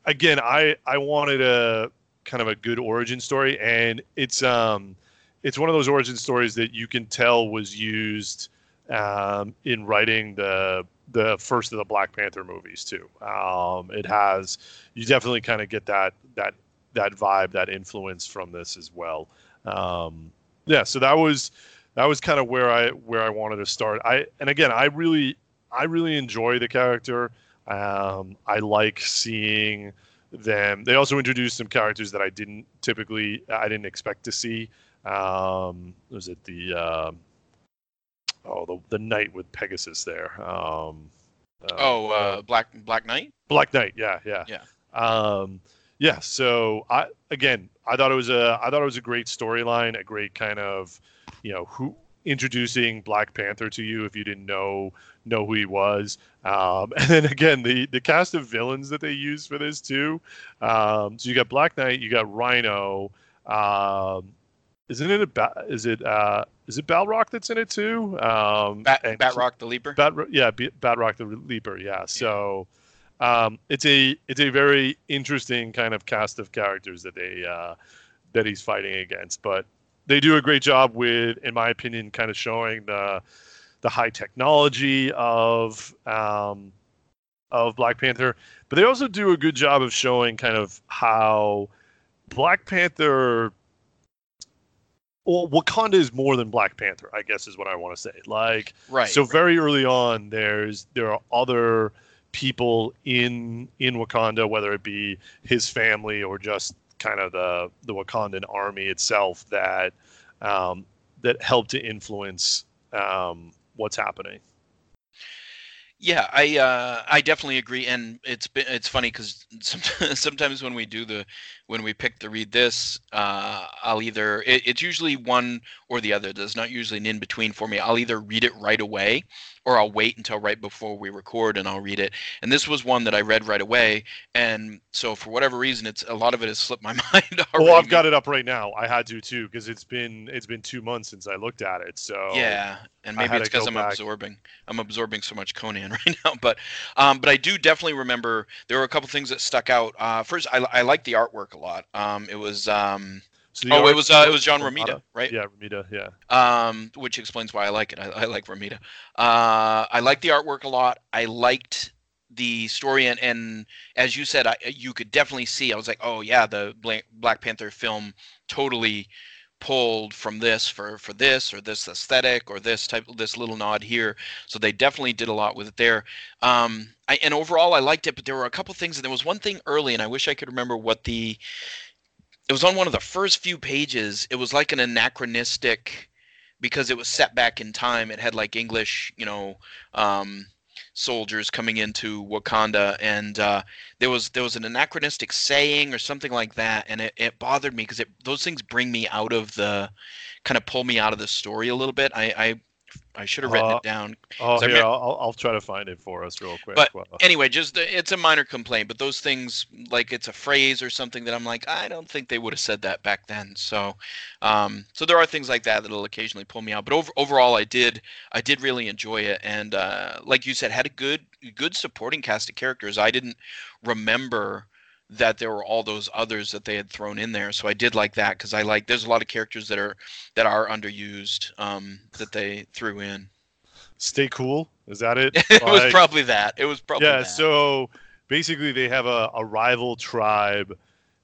Speaker 5: again, I I wanted a kind of a good origin story, and it's um it's one of those origin stories that you can tell was used um, in writing the the first of the Black Panther movies too. Um, it has you definitely kind of get that that that vibe, that influence from this as well. Um, yeah, so that was that was kind of where I where I wanted to start. I and again, I really I really enjoy the character. Um, I like seeing them. They also introduced some characters that I didn't typically I didn't expect to see. Um, was it the um oh the the knight with Pegasus there? Um, uh,
Speaker 4: Oh, uh, Black Black Knight.
Speaker 5: Black Knight. Yeah, yeah,
Speaker 4: Yeah.
Speaker 5: Um, yeah. So I again, I thought it was a I thought it was a great storyline, a great kind of you know who introducing Black Panther to you if you didn't know know who he was. Um, [LAUGHS] and then again, the the cast of villains that they used for this too. Um, so you got Black Knight, you got Rhino. Um, isn't it a ba- is it uh, is it Balrog that's in it too? Um,
Speaker 4: Bat, Batroc the Leaper.
Speaker 5: Bat, yeah, B- Batroc the Leaper. Yeah. So um, it's a it's a very interesting kind of cast of characters that they uh, that he's fighting against. But they do a great job with, in my opinion, kind of showing the the high technology of um, of Black Panther. But they also do a good job of showing kind of how Black Panther well, Wakanda is more than Black Panther, I guess is what I want to say. Like,
Speaker 4: Right.
Speaker 5: so very early on, there's there are other people in in Wakanda, whether it be his family or just kind of the the Wakandan army itself, that um, that help to influence um, what's happening.
Speaker 4: Yeah, I uh, I definitely agree, and it's been it's funny because sometimes, [LAUGHS] sometimes when we do the when we pick to read this, uh, I'll either it, it's usually one or the other. There's not usually an in between for me. I'll either read it right away, or I'll wait until right before we record and I'll read it. And this was one that I read right away, and so for whatever reason, it's a lot of it has slipped my [LAUGHS] mind already.
Speaker 5: Oh, I've got it up right now. I had to too because it's been it's been two months since I looked at it. So
Speaker 4: Yeah, and maybe it's because I'm
Speaker 5: back.
Speaker 4: absorbing. I'm absorbing so much Conan [LAUGHS] right now, but um, but I do definitely remember there were a couple things that stuck out. Uh, first, I, I like the artwork a lot. Um, it was um,
Speaker 5: So
Speaker 4: oh, it was uh, it was John? Romita, right?
Speaker 5: Yeah, Romita. Yeah.
Speaker 4: um, which explains why I like it. I, I like Romita. Uh, I like the artwork a lot. I liked the story, and, and as you said, I, you could definitely see. I was like, oh yeah, the Black Panther film totally pulled from this for for this or this aesthetic or this type this little nod here. So they definitely did a lot with it there. Um I, and overall i liked it but there were a couple things and there was one thing early and i wish i could remember what the it was on one of the first few pages. It was like an anachronistic because it was set back in time. It had like english you know um soldiers coming into wakanda and uh there was there was an anachronistic saying or something like that and it, it bothered me because it those things bring me out of the kind of pull me out of the story a little bit. I i i should have written
Speaker 5: Uh,
Speaker 4: it down
Speaker 5: Oh, here
Speaker 4: meant-
Speaker 5: I'll, I'll try to find it for us real quick.
Speaker 4: But anyway, just it's a minor complaint, but those things like it's a phrase or something that I'm like, I don't think they would have said that back then. So, um, so there are things like that that'll occasionally pull me out. But over, overall, I did I did really enjoy it, and uh, like you said, had a good good supporting cast of characters. I didn't remember that there were all those others that they had thrown in there, so I did like that because I like there's a lot of characters that are that are underused um, that they threw in.
Speaker 5: stay cool. Is that it? [LAUGHS]
Speaker 4: it was probably that. It was probably
Speaker 5: yeah.
Speaker 4: that.
Speaker 5: So basically, they have a, a rival tribe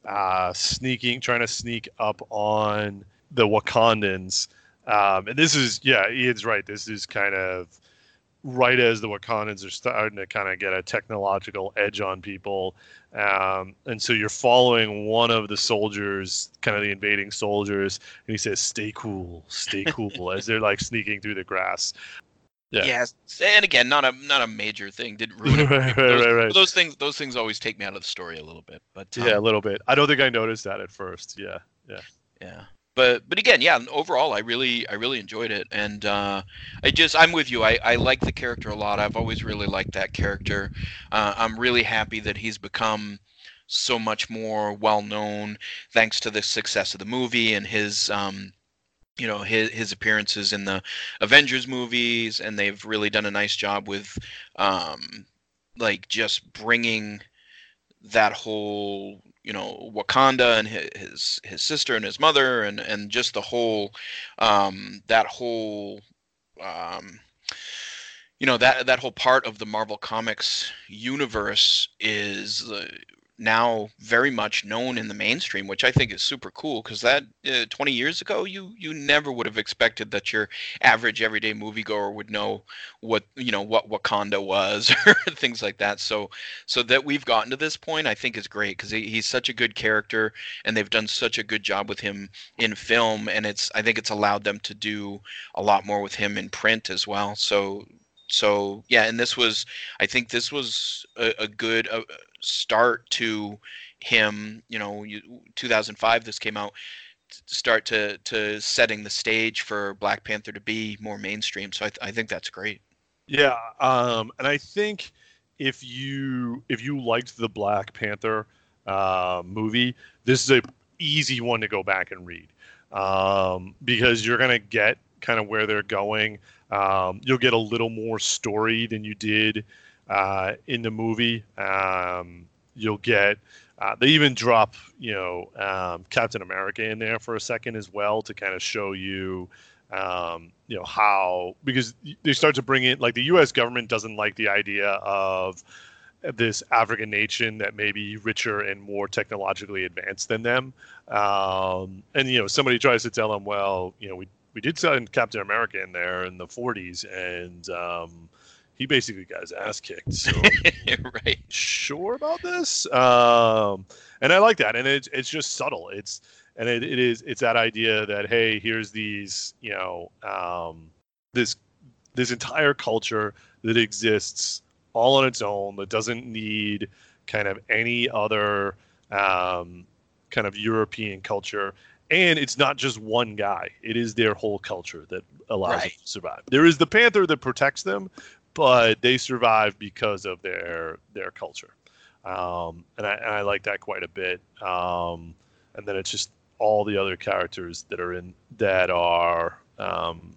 Speaker 5: uh, sneaking, trying to sneak up on the Wakandans. Um, and this is, yeah, Ian's right. This is kind of right as the Wakandans are starting to kind of get a technological edge on people. Um, and so you're following one of the soldiers, kind of the invading soldiers, and he says, "Stay cool, stay [LAUGHS] cool," as they're like sneaking through the grass. Yeah.
Speaker 4: Yes, and again, not a not a major thing. Didn't [LAUGHS] ruin it.
Speaker 5: Right,
Speaker 4: those,
Speaker 5: right, right.
Speaker 4: those things those things always take me out of the story a little bit. But um,
Speaker 5: Yeah, a little bit. I don't think I noticed that at first. Yeah, yeah.
Speaker 4: yeah. But but again, yeah. Overall, I really I really enjoyed it, and uh, I just I'm with you. I I like the character a lot. I've always really liked that character. Uh, I'm really happy that he's become so much more well known thanks to the success of the movie and his um you know his his appearances in the Avengers movies and they've really done a nice job with um like just bringing that whole you know Wakanda and his his sister and his mother and and just the whole um that whole um you know that that whole part of the Marvel Comics universe is uh, now very much known in the mainstream, which I think is super cool. Because that uh, 20 years ago, you you never would have expected that your average everyday moviegoer would know what you know what Wakanda was [LAUGHS] or things like that. So so that we've gotten to this point, I think is great because he, he's such a good character, and they've done such a good job with him in film, and it's I think it's allowed them to do a lot more with him in print as well. So so yeah, and this was I think this was a, a good uh, start to him. You know, you, 2005 this came out. start to to setting the stage for Black Panther to be more mainstream. So I, th- I think that's great.
Speaker 5: Yeah, um, and I think if you if you liked the Black Panther uh, movie, this is a easy one to go back and read um, because you're gonna get kind of where they're going. Um, you'll get a little more story than you did uh, in the movie. Um, you'll get uh, they even drop you know um, Captain America in there for a second as well to kind of show you um, you know how because they start to bring in like the U.S. government doesn't like the idea of this African nation that may be richer and more technologically advanced than them. Um, and you know, somebody tries to tell them, well, you know, we we did send Captain America in there in the 40s, and um, he basically got his ass kicked. So, [LAUGHS]
Speaker 4: right.
Speaker 5: Sure about this? Um, and I like that, and it's it's just subtle. It's and it, it is it's that idea that hey, here's these, you know, um, this this entire culture that exists all on its own that doesn't need kind of any other um, kind of European culture. And it's not just one guy; it is their whole culture that allows
Speaker 4: Right.
Speaker 5: them to survive. There is the panther that protects them, but they survive because of their their culture, um, and I and I like that quite a bit. Um, and then it's just all the other characters that are in that are um,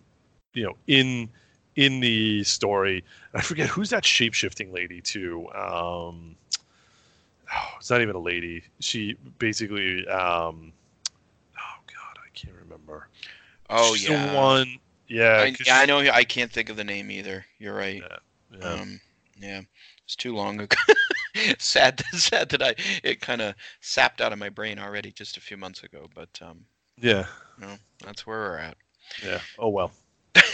Speaker 5: you know in in the story. I forget who's that shape shifting lady too. Um, oh, it's not even a lady. She basically. Um, oh God, I can't remember.
Speaker 4: Oh
Speaker 5: She's the
Speaker 4: yeah.
Speaker 5: one. Yeah,
Speaker 4: I, I know. I can't think of the name either. You're right.
Speaker 5: Yeah, yeah.
Speaker 4: Um, yeah, it's too long ago. [LAUGHS] sad, [LAUGHS] sad that I it kind of sapped out of my brain already just a few months ago. But um,
Speaker 5: yeah,
Speaker 4: no, that's where we're at.
Speaker 5: yeah. Oh well. [LAUGHS]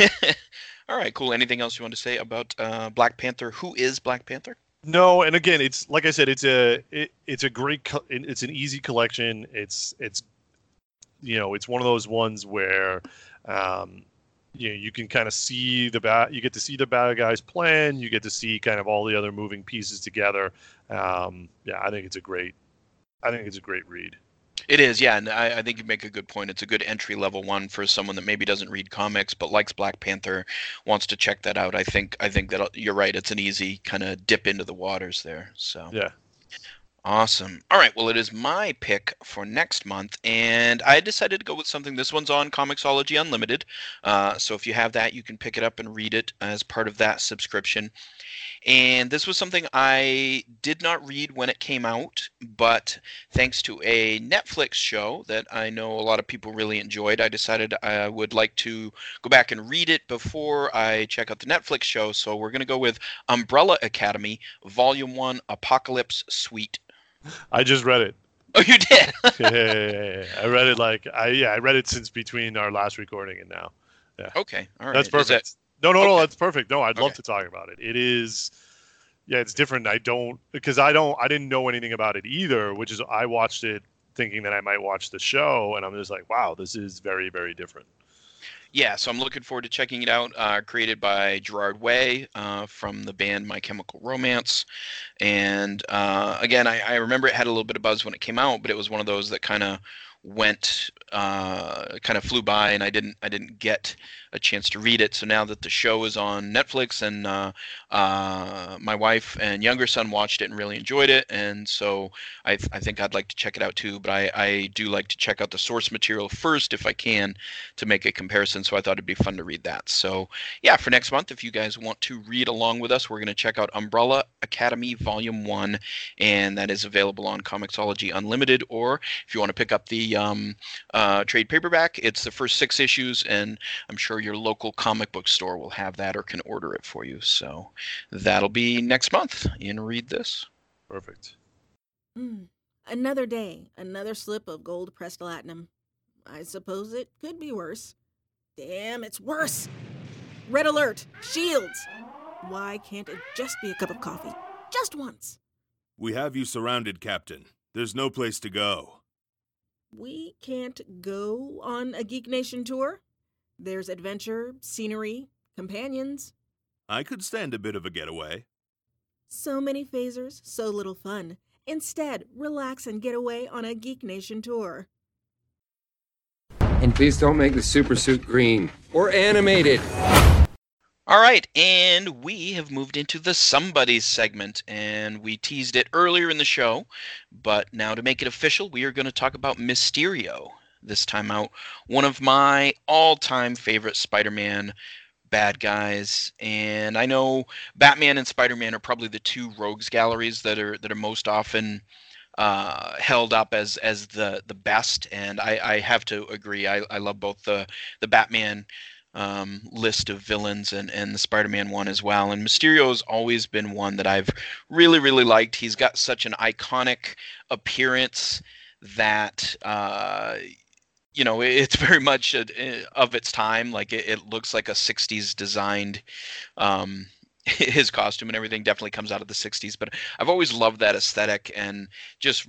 Speaker 4: All right, cool. Anything else you want to say about uh, Black Panther? Who is Black Panther?
Speaker 5: No, and again, it's like I said, it's a it, it's a great co- it's an easy collection. It's it's you know it's one of those ones where um, you know you can kind of see the bad you get to see the bad guys plan. You get to see kind of all the other moving pieces together. Um, yeah, I think it's a great I think it's a great read.
Speaker 4: It is, yeah, and I, I think you make a good point. It's a good entry level one for someone that maybe doesn't read comics but likes Black Panther, wants to check that out. I think I think that uh, you're right. It's an easy kind of dip into the waters there. So
Speaker 5: Yeah.
Speaker 4: Awesome. All right. Well, it is my pick for next month, and I decided to go with something. This one's on Comixology Unlimited. Uh, so if you have that, you can pick it up and read it as part of that subscription. And this was something I did not read when it came out, but thanks to a Netflix show that I know a lot of people really enjoyed, I decided I would like to go back and read it before I check out the Netflix show. So we're going to go with Umbrella Academy, Volume 1, Apocalypse Suite.
Speaker 5: I just read it.
Speaker 4: Oh, you did? [LAUGHS]
Speaker 5: yeah, yeah, yeah. I read it like I yeah I read it since between our last recording and now. Yeah.
Speaker 4: okay. All right.
Speaker 5: That's perfect.
Speaker 4: that-
Speaker 5: no, no, no, that's perfect. No, I'd love to talk about it. It is, yeah, it's different. I don't because I don't, I didn't know anything about it either. Which is, I watched it thinking that I might watch the show, and I'm just like, wow, this is very, very different.
Speaker 4: Yeah, so I'm looking forward to checking it out. Uh, created by Gerard Way uh, from the band My Chemical Romance. And uh, again, I, I remember it had a little bit of buzz when it came out, but it was one of those that kind of went uh, kind of flew by and I didn't I didn't get a chance to read it. So now that the show is on Netflix and uh, uh, my wife and younger son watched it and really enjoyed it, and so I, th- I think I'd like to check it out too. But I, I do like to check out the source material first if I can to make a comparison. So I thought it'd be fun to read that. So yeah, for next month, if you guys want to read along with us, we're going to check out Umbrella Academy Volume One, and that is available on Comixology Unlimited. Or if you want to pick up the um, uh, trade paperback, it's the first six issues, and I'm sure your local comic book store will have that or can order it for you. So that'll be next month in Read This.
Speaker 5: Perfect.
Speaker 7: Mm. Another day, another slip of gold pressed latinum. I suppose it could be worse. Damn, it's worse! Red alert! Shields! Why can't it just be a cup of coffee? Just once!
Speaker 9: We have you surrounded, Captain. There's no place to go.
Speaker 7: We can't go on a Geek Nation tour. There's adventure, scenery, companions.
Speaker 9: I could stand a bit of a getaway.
Speaker 7: So many phasers, so little fun. Instead, relax and get away on a Geek Nation tour.
Speaker 10: And please don't make the super suit green or animated.
Speaker 4: All right, and we have moved into the somebody's segment, and we teased it earlier in the show, but now to make it official, we are going to talk about Mysterio this time out. One of my all-time favorite Spider-Man bad guys, and I know Batman and Spider-Man are probably the two rogues galleries that are that are most often uh, held up as as the the best, and I, I have to agree. I, I love both the the Batman um, list of villains and, and the Spider-Man one as well. And Mysterio has always been one that I've really really liked. He's got such an iconic appearance that uh, you know it's [LAUGHS] very much a, of its time. Like it, it, looks like a '60s designed. Um, [LAUGHS] his costume and everything definitely comes out of the 60s but i've always loved that aesthetic and just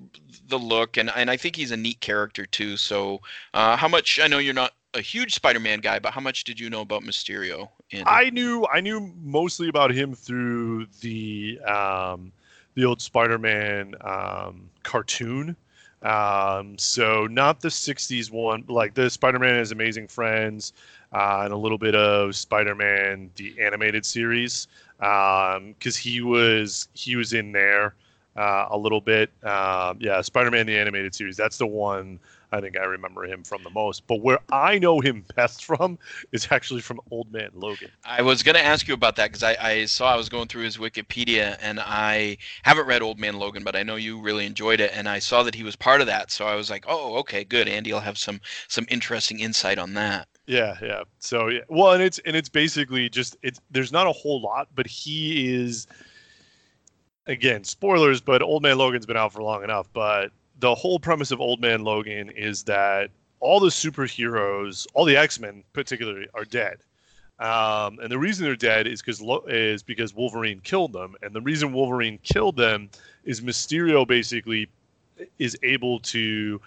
Speaker 4: the look and, and i think he's a neat character too so uh, how much i know you're not a huge Spider-Man guy, but how much did you know about Mysterio?
Speaker 5: Andy? I knew I knew mostly about him through the um, the old Spider-Man um, cartoon. Um, so not the '60s one, like the Spider-Man and His Amazing Friends, uh, and a little bit of Spider-Man the animated series, because um, he was he was in there uh, a little bit. Um, yeah, Spider-Man the animated series. That's the one I think I remember him from the most. But where I know him [LAUGHS] best from is actually from Old Man Logan.
Speaker 4: I was going to ask you about that because I, I, saw I was going through his Wikipedia and I haven't read Old Man Logan, but I know you really enjoyed it, and I saw that he was part of that. So I was like, oh, okay, good. Andy will have some some interesting insight on that.
Speaker 5: Yeah, yeah. So yeah, well, and it's and it's basically just it's there's not a whole lot, but he is again spoilers, but Old Man Logan's been out for long enough, but the whole premise of Old Man Logan is that all the superheroes, all the X Men particularly, are dead. Um, and the reason they're dead is because is because Wolverine killed them, and the reason Wolverine killed them is Mysterio basically is able to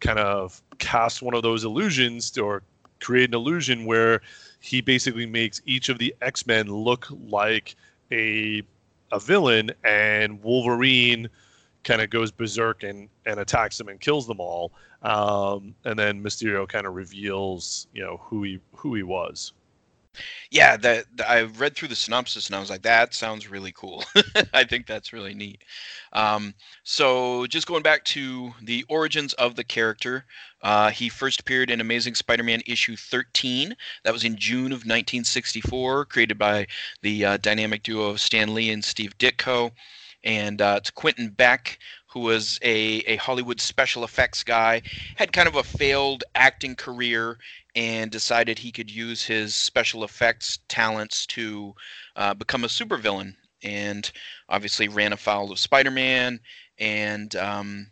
Speaker 5: kind of cast one of those illusions or create an illusion where he basically makes each of the X Men look like a a villain, and Wolverine kind of goes berserk and, and attacks them and kills them all. Um, and then Mysterio kind of reveals, you know, who he who he was.
Speaker 4: Yeah, that I read through the synopsis and I was like, that sounds really cool. [LAUGHS] I think that's really neat. Um, so, just going back to the origins of the character, uh, he first appeared in Amazing Spider-Man issue 13. That was in June of 1964, created by the uh, dynamic duo of Stan Lee and Steve Ditko and uh, it's Quentin Beck, who was a, a Hollywood special effects guy, had kind of a failed acting career, and decided he could use his special effects talents to uh, become a supervillain, and obviously ran afoul of Spider-Man, and um,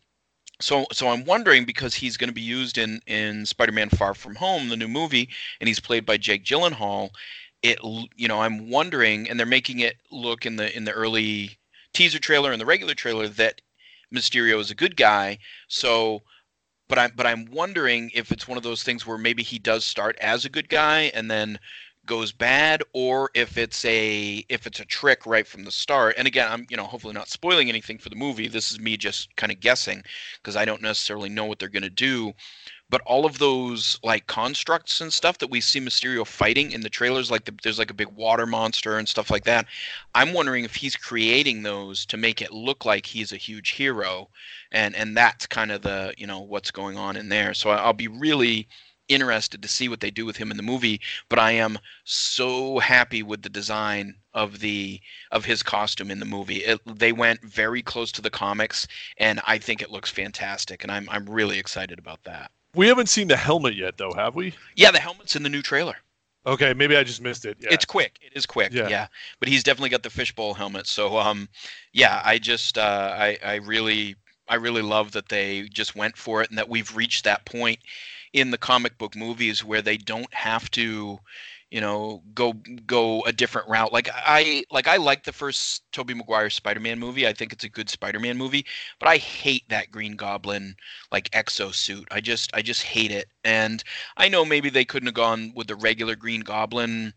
Speaker 4: so so I'm wondering because he's going to be used in in Spider-Man Far From Home, the new movie, and he's played by Jake Gyllenhaal. It you know I'm wondering, and they're making it look in the in the early teaser trailer and the regular trailer that Mysterio is a good guy. So, but I'm but I'm wondering if it's one of those things where maybe he does start as a good guy and then goes bad or if it's a if it's a trick right from the start. And again i'm you know hopefully not spoiling anything for the movie. This is me just kind of guessing because i don't necessarily know what they're going to do but all of those like constructs and stuff that we see Mysterio fighting in the trailers, like the, there's like a big water monster and stuff like that. I'm wondering if he's creating those to make it look like he's a huge hero, and and that's kind of the you know what's going on in there. So I'll be really interested to see what they do with him in the movie but i am so happy with the design of the of his costume in the movie it, they went very close to the comics and i think it looks fantastic and i'm i'm really excited about that
Speaker 5: we haven't seen the helmet yet, though, have we?
Speaker 4: Yeah, the helmet's in the new trailer.
Speaker 5: Okay, maybe I just missed it. Yeah.
Speaker 4: It's quick. It is quick. Yeah. yeah. But he's definitely got the fishbowl helmet. So um yeah, I just uh I I really I really love that they just went for it and that we've reached that point in the comic book movies where they don't have to you know go go a different route. Like i like i like the first tobey maguire spider-man movie. I think it's a good spider-man movie but i hate that green goblin like exo suit i just i just hate it. And i know maybe they couldn't have gone with the regular green goblin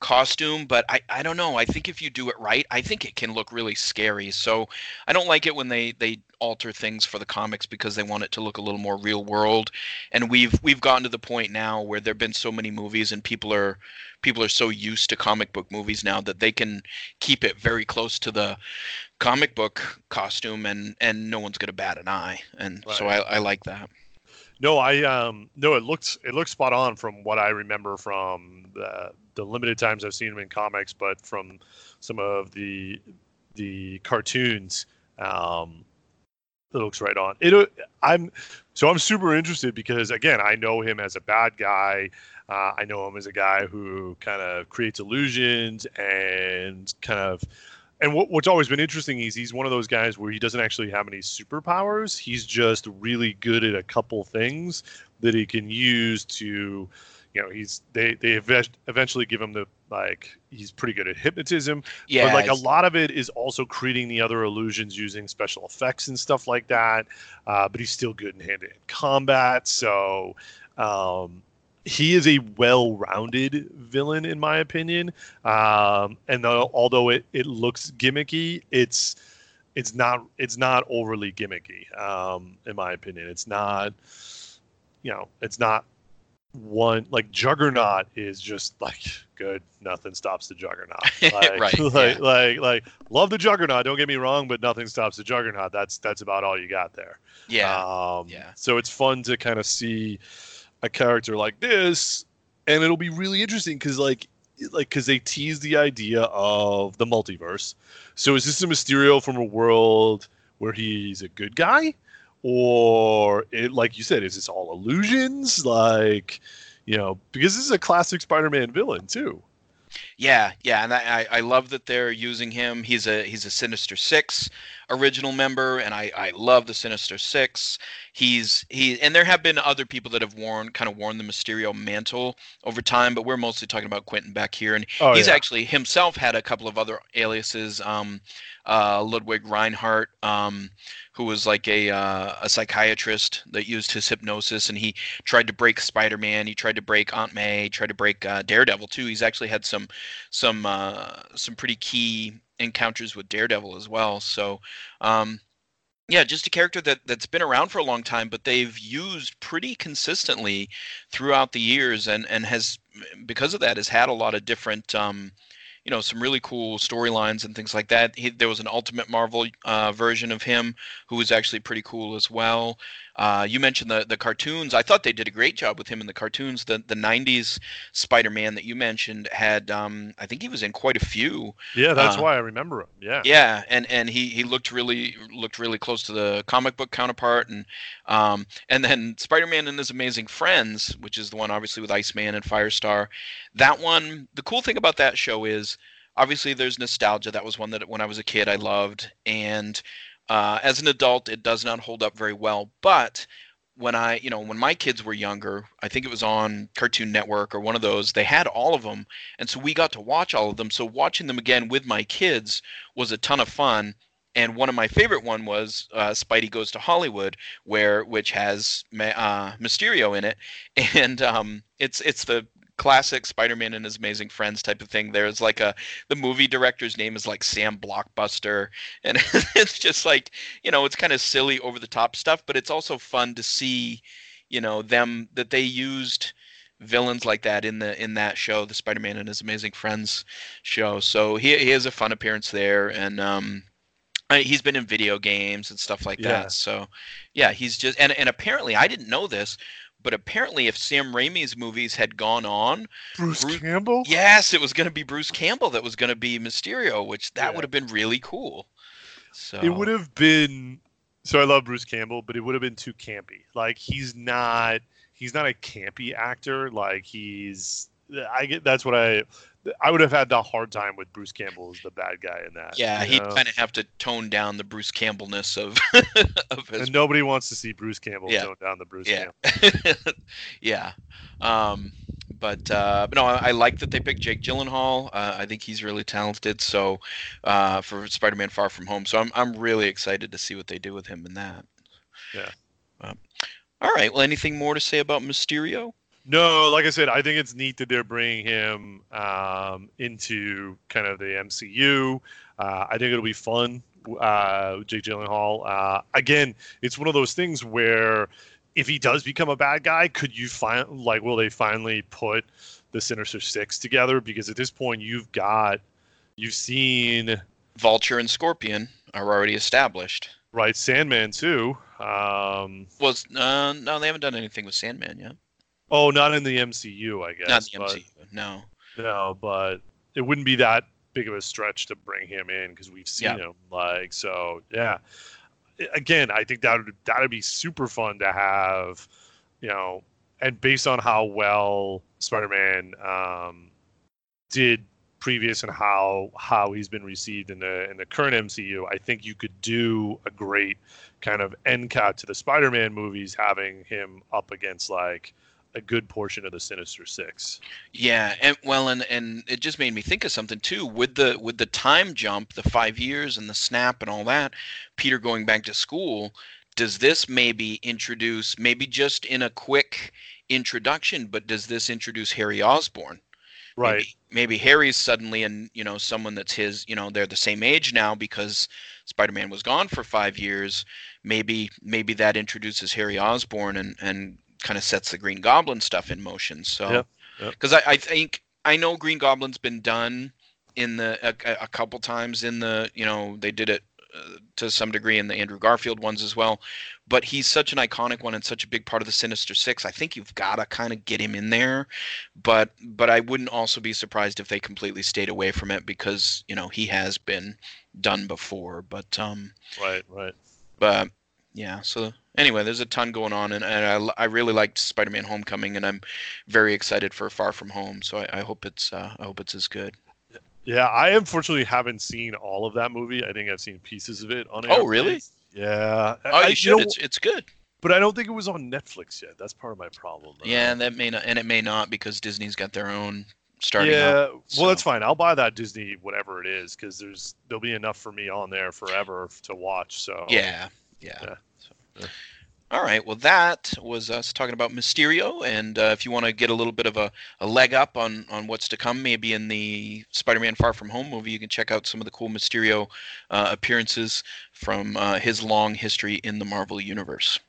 Speaker 4: costume, but I, I don't know. I think if you do it right, I think it can look really scary. So I don't like it when they they alter things for the comics because they want it to look a little more real world. And we've we've gotten to the point now where there've been so many movies and people are people are so used to comic book movies now that they can keep it very close to the comic book costume and and no one's gonna bat an eye. And so I, I like that.
Speaker 5: No, I um no, it looks it looks spot on from what I remember from the the limited times I've seen him in comics, but from some of the the cartoons, um, it looks right on. It I'm so I'm super interested because again I know him as a bad guy. Uh, I know him as a guy who kind of creates illusions and kind of and what, what's always been interesting is he's one of those guys where he doesn't actually have any superpowers. He's just really good at a couple things that he can use to, you know, he's they they eventually give him the like he's pretty good at hypnotism.
Speaker 4: Yeah,
Speaker 5: but like a lot of it is also creating the other illusions using special effects and stuff like that. Uh, but he's still good in hand-to-hand combat. So. Um, he is a well-rounded villain in my opinion um, and though, although it, it looks gimmicky it's it's not it's not overly gimmicky um, in my opinion it's not you know it's not one like juggernaut is just like [LAUGHS] good nothing stops the juggernaut like, [LAUGHS]
Speaker 4: Right,
Speaker 5: like,
Speaker 4: yeah.
Speaker 5: like like love the juggernaut don't get me wrong but nothing stops the juggernaut that's that's about all you got there
Speaker 4: Yeah.
Speaker 5: um,
Speaker 4: yeah.
Speaker 5: So it's fun to kind of see a character like this, and it'll be really interesting because like like because they tease the idea of the multiverse. So is this a Mysterio from a world where he's a good guy, or it, like you said, is this all illusions? Like you know, because this is a classic Spider-Man villain too.
Speaker 4: Yeah, yeah, and I, I I love that they're using him. He's a he's a Sinister Six original member, and I I love the Sinister Six. He's he and there have been other people that have worn kind of worn the Mysterio mantle over time, but we're mostly talking about Quentin Beck here, and
Speaker 5: Oh,
Speaker 4: he's
Speaker 5: yeah.
Speaker 4: actually himself had a couple of other aliases. Um, uh, Ludwig Rinehart, um, who was like a uh, a psychiatrist that used his hypnosis, and he tried to break Spider-Man. He tried to break Aunt May. Tried to break uh, Daredevil too. He's actually had some some uh, some pretty key encounters with Daredevil as well. So, um, yeah, just a character that that's been around for a long time, but they've used pretty consistently throughout the years, and and has because of that has had a lot of different. Um, you know some really cool storylines and things like that. He, there was an Ultimate Marvel uh, version of him who was actually pretty cool as well. Uh, you mentioned the the cartoons. I thought they did a great job with him in the cartoons. The the '90s Spider-Man that you mentioned had, um, I think he was in quite a few.
Speaker 5: Yeah, that's
Speaker 4: Uh,
Speaker 5: why I remember him. Yeah.
Speaker 4: Yeah, and and he he looked really looked really close to the comic book counterpart, and um and then Spider-Man and His Amazing Friends, which is the one obviously with Iceman and Firestar. That one, the cool thing about that show is obviously there's nostalgia. That was one that when I was a kid I loved, and uh, as an adult it does not hold up very well, but when I, you know, when my kids were younger, I think it was on Cartoon Network or one of those, they had all of them. And so we got to watch all of them. So watching them again with my kids was a ton of fun. And one of my favorite one was uh, Spidey Goes to Hollywood, where which has uh, Mysterio in it, [LAUGHS] and um, it's it's the classic Spider-Man and his amazing friends type of thing. There's like a the movie director's name is like Sam Blockbuster, [LAUGHS] and it's just like you know it's kind of silly over the top stuff, but it's also fun to see you know them that they used villains like that in the in that show, the Spider-Man and his amazing friends show. So he he has a fun appearance there, and um, he's been in video games and stuff like
Speaker 5: Yeah.
Speaker 4: that. So yeah, he's just and and apparently I didn't know this. But apparently, if Sam Raimi's movies had gone on,
Speaker 5: Bruce,
Speaker 4: Bruce-
Speaker 5: Campbell.
Speaker 4: yes, it was going to be Bruce Campbell that was going to be Mysterio, which that
Speaker 5: Yeah.
Speaker 4: would have been really cool. So
Speaker 5: It would have been. So I love Bruce Campbell, but it would have been too campy. Like he's not. He's not a campy actor. Like he's. I get. That's what I. I would have had the hard time with Bruce Campbell as the bad guy in that.
Speaker 4: Yeah, he'd kind of have to tone down the Bruce Campbellness of [LAUGHS] of his.
Speaker 5: And nobody wants to see Bruce Campbell
Speaker 4: Yeah.
Speaker 5: tone down the Bruce
Speaker 4: yeah,
Speaker 5: Campbell. [LAUGHS]
Speaker 4: yeah. Um, but uh, but no, I, I like that they picked Jake Gyllenhaal. Uh, I think he's really talented. So uh, for Spider-Man: Far From Home, so I'm I'm really excited to see what they do with him in that.
Speaker 5: Yeah.
Speaker 4: Um, all right. Well, anything more to say about Mysterio?
Speaker 5: No, like I said, I think it's neat that they're bringing him um, into kind of the MCU. Uh, I think it'll be fun. Uh, Jake Gyllenhaal. Uh, again, it's one of those things where if he does become a bad guy, could you find like will they finally put the Sinister Six together? Because at this point, you've got you've seen
Speaker 4: Vulture and Scorpion are already established.
Speaker 5: right Sandman too. Um,
Speaker 4: Was uh, no, they haven't done anything with Sandman yet.
Speaker 5: Oh, not in the MCU, I guess.
Speaker 4: Not the
Speaker 5: but-
Speaker 4: MCU. No.
Speaker 5: No, but it wouldn't be that big of a stretch to bring him in because we've seen
Speaker 4: Yeah.
Speaker 5: him. Like, so yeah. Again, I think that would that'd be super fun to have, you know, and based on how well Spider-Man um, did previous and how how he's been received in the in the current MCU, I think you could do a great kind of end cap to the Spider-Man movies, having him up against like a good portion of the Sinister Six.
Speaker 4: Yeah, and well, and and it just made me think of something too. With the with the time jump, the five years and the snap and all that, Peter going back to school. Does this maybe introduce, maybe just in a quick introduction, but does this introduce Harry Osborn?
Speaker 5: Right.
Speaker 4: Maybe, maybe Harry's suddenly, and you know, someone that's his, you know, they're the same age now because Spider-Man was gone for five years. Maybe, maybe that introduces Harry Osborn and and kind of sets the Green Goblin stuff in motion. So
Speaker 5: Yep, yep.
Speaker 4: because I, I think I know Green Goblin's been done in the a, a couple times in the you know they did it uh, to some degree in the Andrew Garfield ones as well, but he's such an iconic one and such a big part of the Sinister Six. I think you've got to kind of get him in there, but but I wouldn't also be surprised if they completely stayed away from it because you know he has been done before. But um,
Speaker 5: Right, right.
Speaker 4: but yeah so anyway there's a ton going on and, and I, I really liked spider-man homecoming and i'm very excited for far from home so i, I hope it's uh, i hope it's as good
Speaker 5: Yeah, I unfortunately haven't seen all of that movie. I think I've seen pieces of it on.
Speaker 4: Oh, really?
Speaker 5: Yeah.
Speaker 4: oh
Speaker 5: I-
Speaker 4: you should
Speaker 5: know,
Speaker 4: it's it's good
Speaker 5: but I don't think it was on Netflix yet. That's part of my problem. though.
Speaker 4: yeah and that may not and it may not because disney's got their own starting
Speaker 5: yeah.
Speaker 4: up
Speaker 5: Well, that's fine. I'll buy that Disney whatever it is because there's there'll be enough for me on there forever to watch. So
Speaker 4: yeah yeah,
Speaker 5: Yeah.
Speaker 4: All right well that was us talking about mysterio and uh, if you want to get a little bit of a, a leg up on on what's to come maybe in the spider-man far from home movie you can check out some of the cool mysterio uh, appearances from uh, his long history in the marvel universe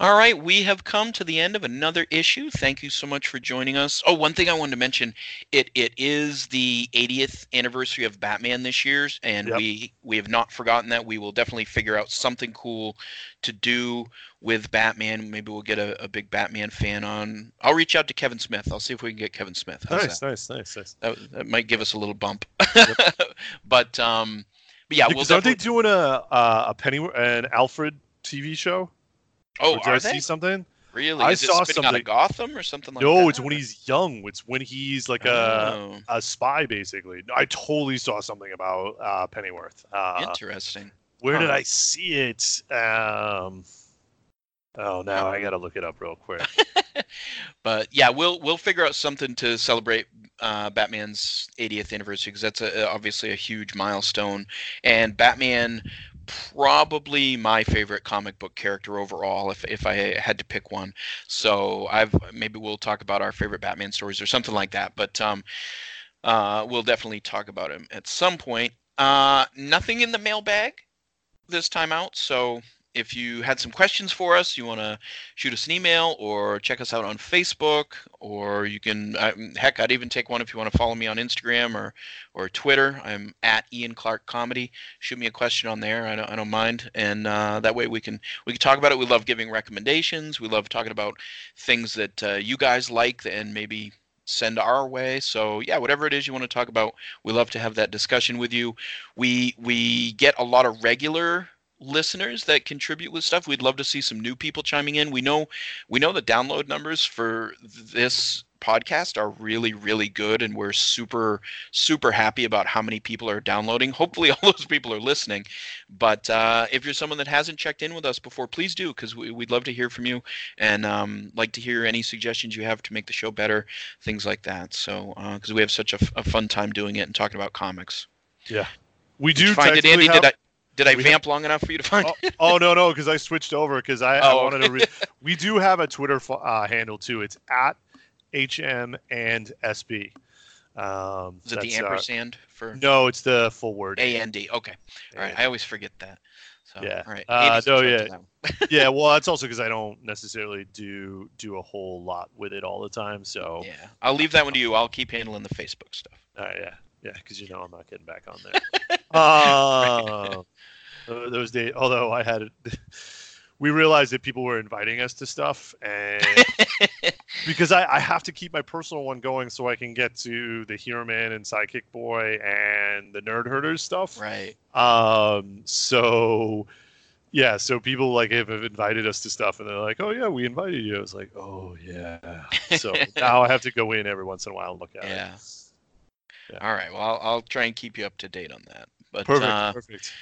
Speaker 4: all right, we have come to the end of another issue. Thank you so much for joining us. Oh, one thing I wanted to mention, it it is the 80th anniversary of Batman this year, and
Speaker 5: Yep.
Speaker 4: we we have not forgotten that. We will definitely figure out something cool to do with Batman. Maybe we'll get a, a big Batman fan on. I'll reach out to Kevin Smith. I'll see if we can get Kevin Smith. How's
Speaker 5: nice,
Speaker 4: that?
Speaker 5: nice, nice, nice.
Speaker 4: That, that might give us a little bump. [LAUGHS] but um, but yeah, we'll
Speaker 5: aren't they doing a a, a Penny an Alfred TV show?
Speaker 4: Oh,
Speaker 5: Or did
Speaker 4: are
Speaker 5: I
Speaker 4: they
Speaker 5: see something?
Speaker 4: really?
Speaker 5: I
Speaker 4: Is it
Speaker 5: saw
Speaker 4: spinning out
Speaker 5: something-
Speaker 4: of Gotham or something like that?
Speaker 5: no, it's when he's young. It's when he's like a
Speaker 4: Oh.
Speaker 5: a spy, basically. I totally saw something about uh, Pennyworth. Uh,
Speaker 4: Interesting.
Speaker 5: where did I see it? Um, oh, now I gotta look it up real quick. [LAUGHS]
Speaker 4: but yeah, we'll we'll figure out something to celebrate uh, Batman's 80th anniversary because that's a, obviously a huge milestone, and Batman probably my favorite comic book character overall if if I had to pick one. So I've maybe we'll talk about our favorite Batman stories or something like that. But um, uh, we'll definitely talk about him at some point. Uh, nothing in the mailbag this time out. So if you had some questions for us, you want to shoot us an email or check us out on Facebook, or you can, uh, heck, I'd even take one if you want to follow me on Instagram or, or Twitter. I'm at Ian Clark Comedy. Shoot me a question on there. I don't, I don't mind, and uh, that way we can we can talk about it. We love giving recommendations. We love talking about things that uh, you guys like and maybe send our way. So yeah, whatever it is you want to talk about, we love to have that discussion with you. We we get a lot of regular listeners that contribute with stuff. We'd love to see some new people chiming in. We know we know the download numbers for this podcast are really really good and we're super super happy about how many people are downloading. Hopefully [LAUGHS] all those people are listening. But uh, if you're someone that hasn't checked in with us before please do because we, we'd love to hear from you and um, like to hear any suggestions you have to make the show better things like that. So because we have such a, f- a fun time doing it and talking about comics.
Speaker 5: Yeah, we do
Speaker 4: find it andy?
Speaker 5: have-
Speaker 4: did i Did I vamp long enough for you to find
Speaker 5: oh,
Speaker 4: it?
Speaker 5: oh, no no because I switched over because I, I
Speaker 4: Oh,
Speaker 5: wanted
Speaker 4: okay.
Speaker 5: to. Re- we do have a Twitter uh, handle too. It's at HM and SB. Um,
Speaker 4: Is it the
Speaker 5: uh,
Speaker 4: ampersand for
Speaker 5: no, it's the full word.
Speaker 4: A N D? Okay. All right. I always forget that. So,
Speaker 5: Yeah.
Speaker 4: All right.
Speaker 5: Uh, no, yeah.
Speaker 4: of that one.
Speaker 5: yeah. Well, that's also because I don't necessarily do do a whole lot with it all the time. So
Speaker 4: Yeah. I'll leave that one to you. I'll keep handling the Facebook stuff.
Speaker 5: Uh, yeah, yeah, because you know I'm not getting back on there. [LAUGHS] [LAUGHS] uh, uh, those days, although I had, [LAUGHS] we realized that people were inviting us to stuff, and [LAUGHS] because I, I have to keep my personal one going so I can get to the Hero Man and Sidekick Boy and the Nerd Herders stuff.
Speaker 4: Right.
Speaker 5: Um. So. Yeah, so people like have have invited us to stuff, and they're like, "Oh yeah, we invited you." I was like, "Oh yeah." So [LAUGHS] now I have to go in every once in a while and look at it.
Speaker 4: Yeah. All right. Well, I'll, I'll try and keep you up to date on that. But
Speaker 5: Perfect.
Speaker 4: uh,
Speaker 5: perfect.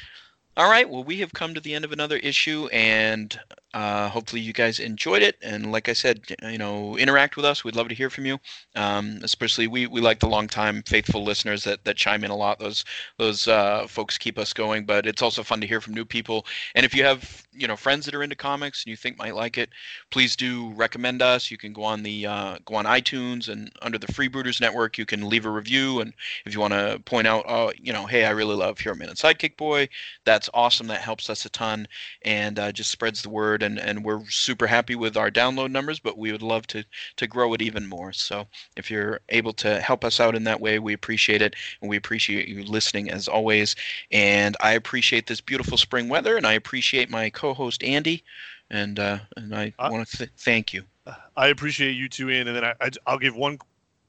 Speaker 4: All right. Well, we have come to the end of another issue, and uh, hopefully you guys enjoyed it. And like I said, you know, interact with us. We'd love to hear from you. Um, especially we, we like the longtime faithful listeners that, that chime in a lot. Those those uh, folks keep us going. But it's also fun to hear from new people. And if you have you know friends that are into comics and you think might like it, please do recommend us. You can go on the uh, go on iTunes and under the Freebooters Network, you can leave a review. And if you want to point out, oh, you know, hey, I really love Hero Man and Sidekick Boy, that's awesome. That helps us a ton and uh, just spreads the word. And, and we're super happy with our download numbers, but we would love to to grow it even more. So if you're able to help us out in that way, we appreciate it, and we appreciate you listening as always. And I appreciate this beautiful spring weather, and I appreciate my co-host Andy, and uh, and I want to th- thank you.
Speaker 5: I appreciate you two, Ian, and then I, I, will give one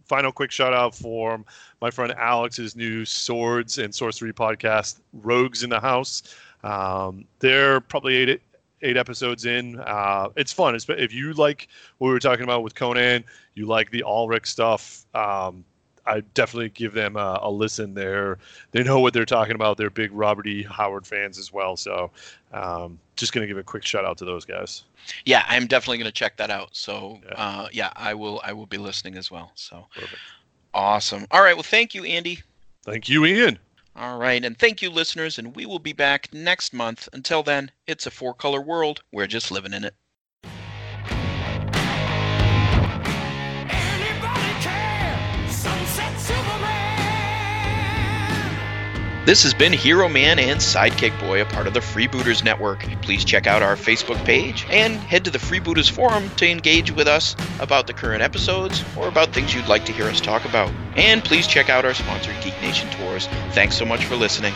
Speaker 5: final quick shout out for my friend Alex's new Swords and Sorcery podcast, Rogues in the House. Um, they're probably eight eight episodes in. Uh, it's fun. It's, if you like what we were talking about with Conan, you like the Ulrich stuff. Um, I definitely give them a, a listen. They're they know what they're talking about. They're big Robert E. Howard fans as well. So um, just gonna give a quick shout out to those guys.
Speaker 4: Yeah, I'm definitely going to check that out. So uh, yeah, I will. I will be listening as well. So awesome. All right. Well, thank you, Andy.
Speaker 5: Thank you, Ian.
Speaker 4: All right, and thank you, listeners. And we will be back next month. Until then, it's a four-color world. We're just living in it. This has been Hero Man and Sidekick Boy, a part of the Freebooters Network. Please check out our Facebook page and head to the Freebooters Forum to engage with us about the current episodes or about things you'd like to hear us talk about. And please check out our sponsor, Geek Nation Tours. Thanks so much for listening.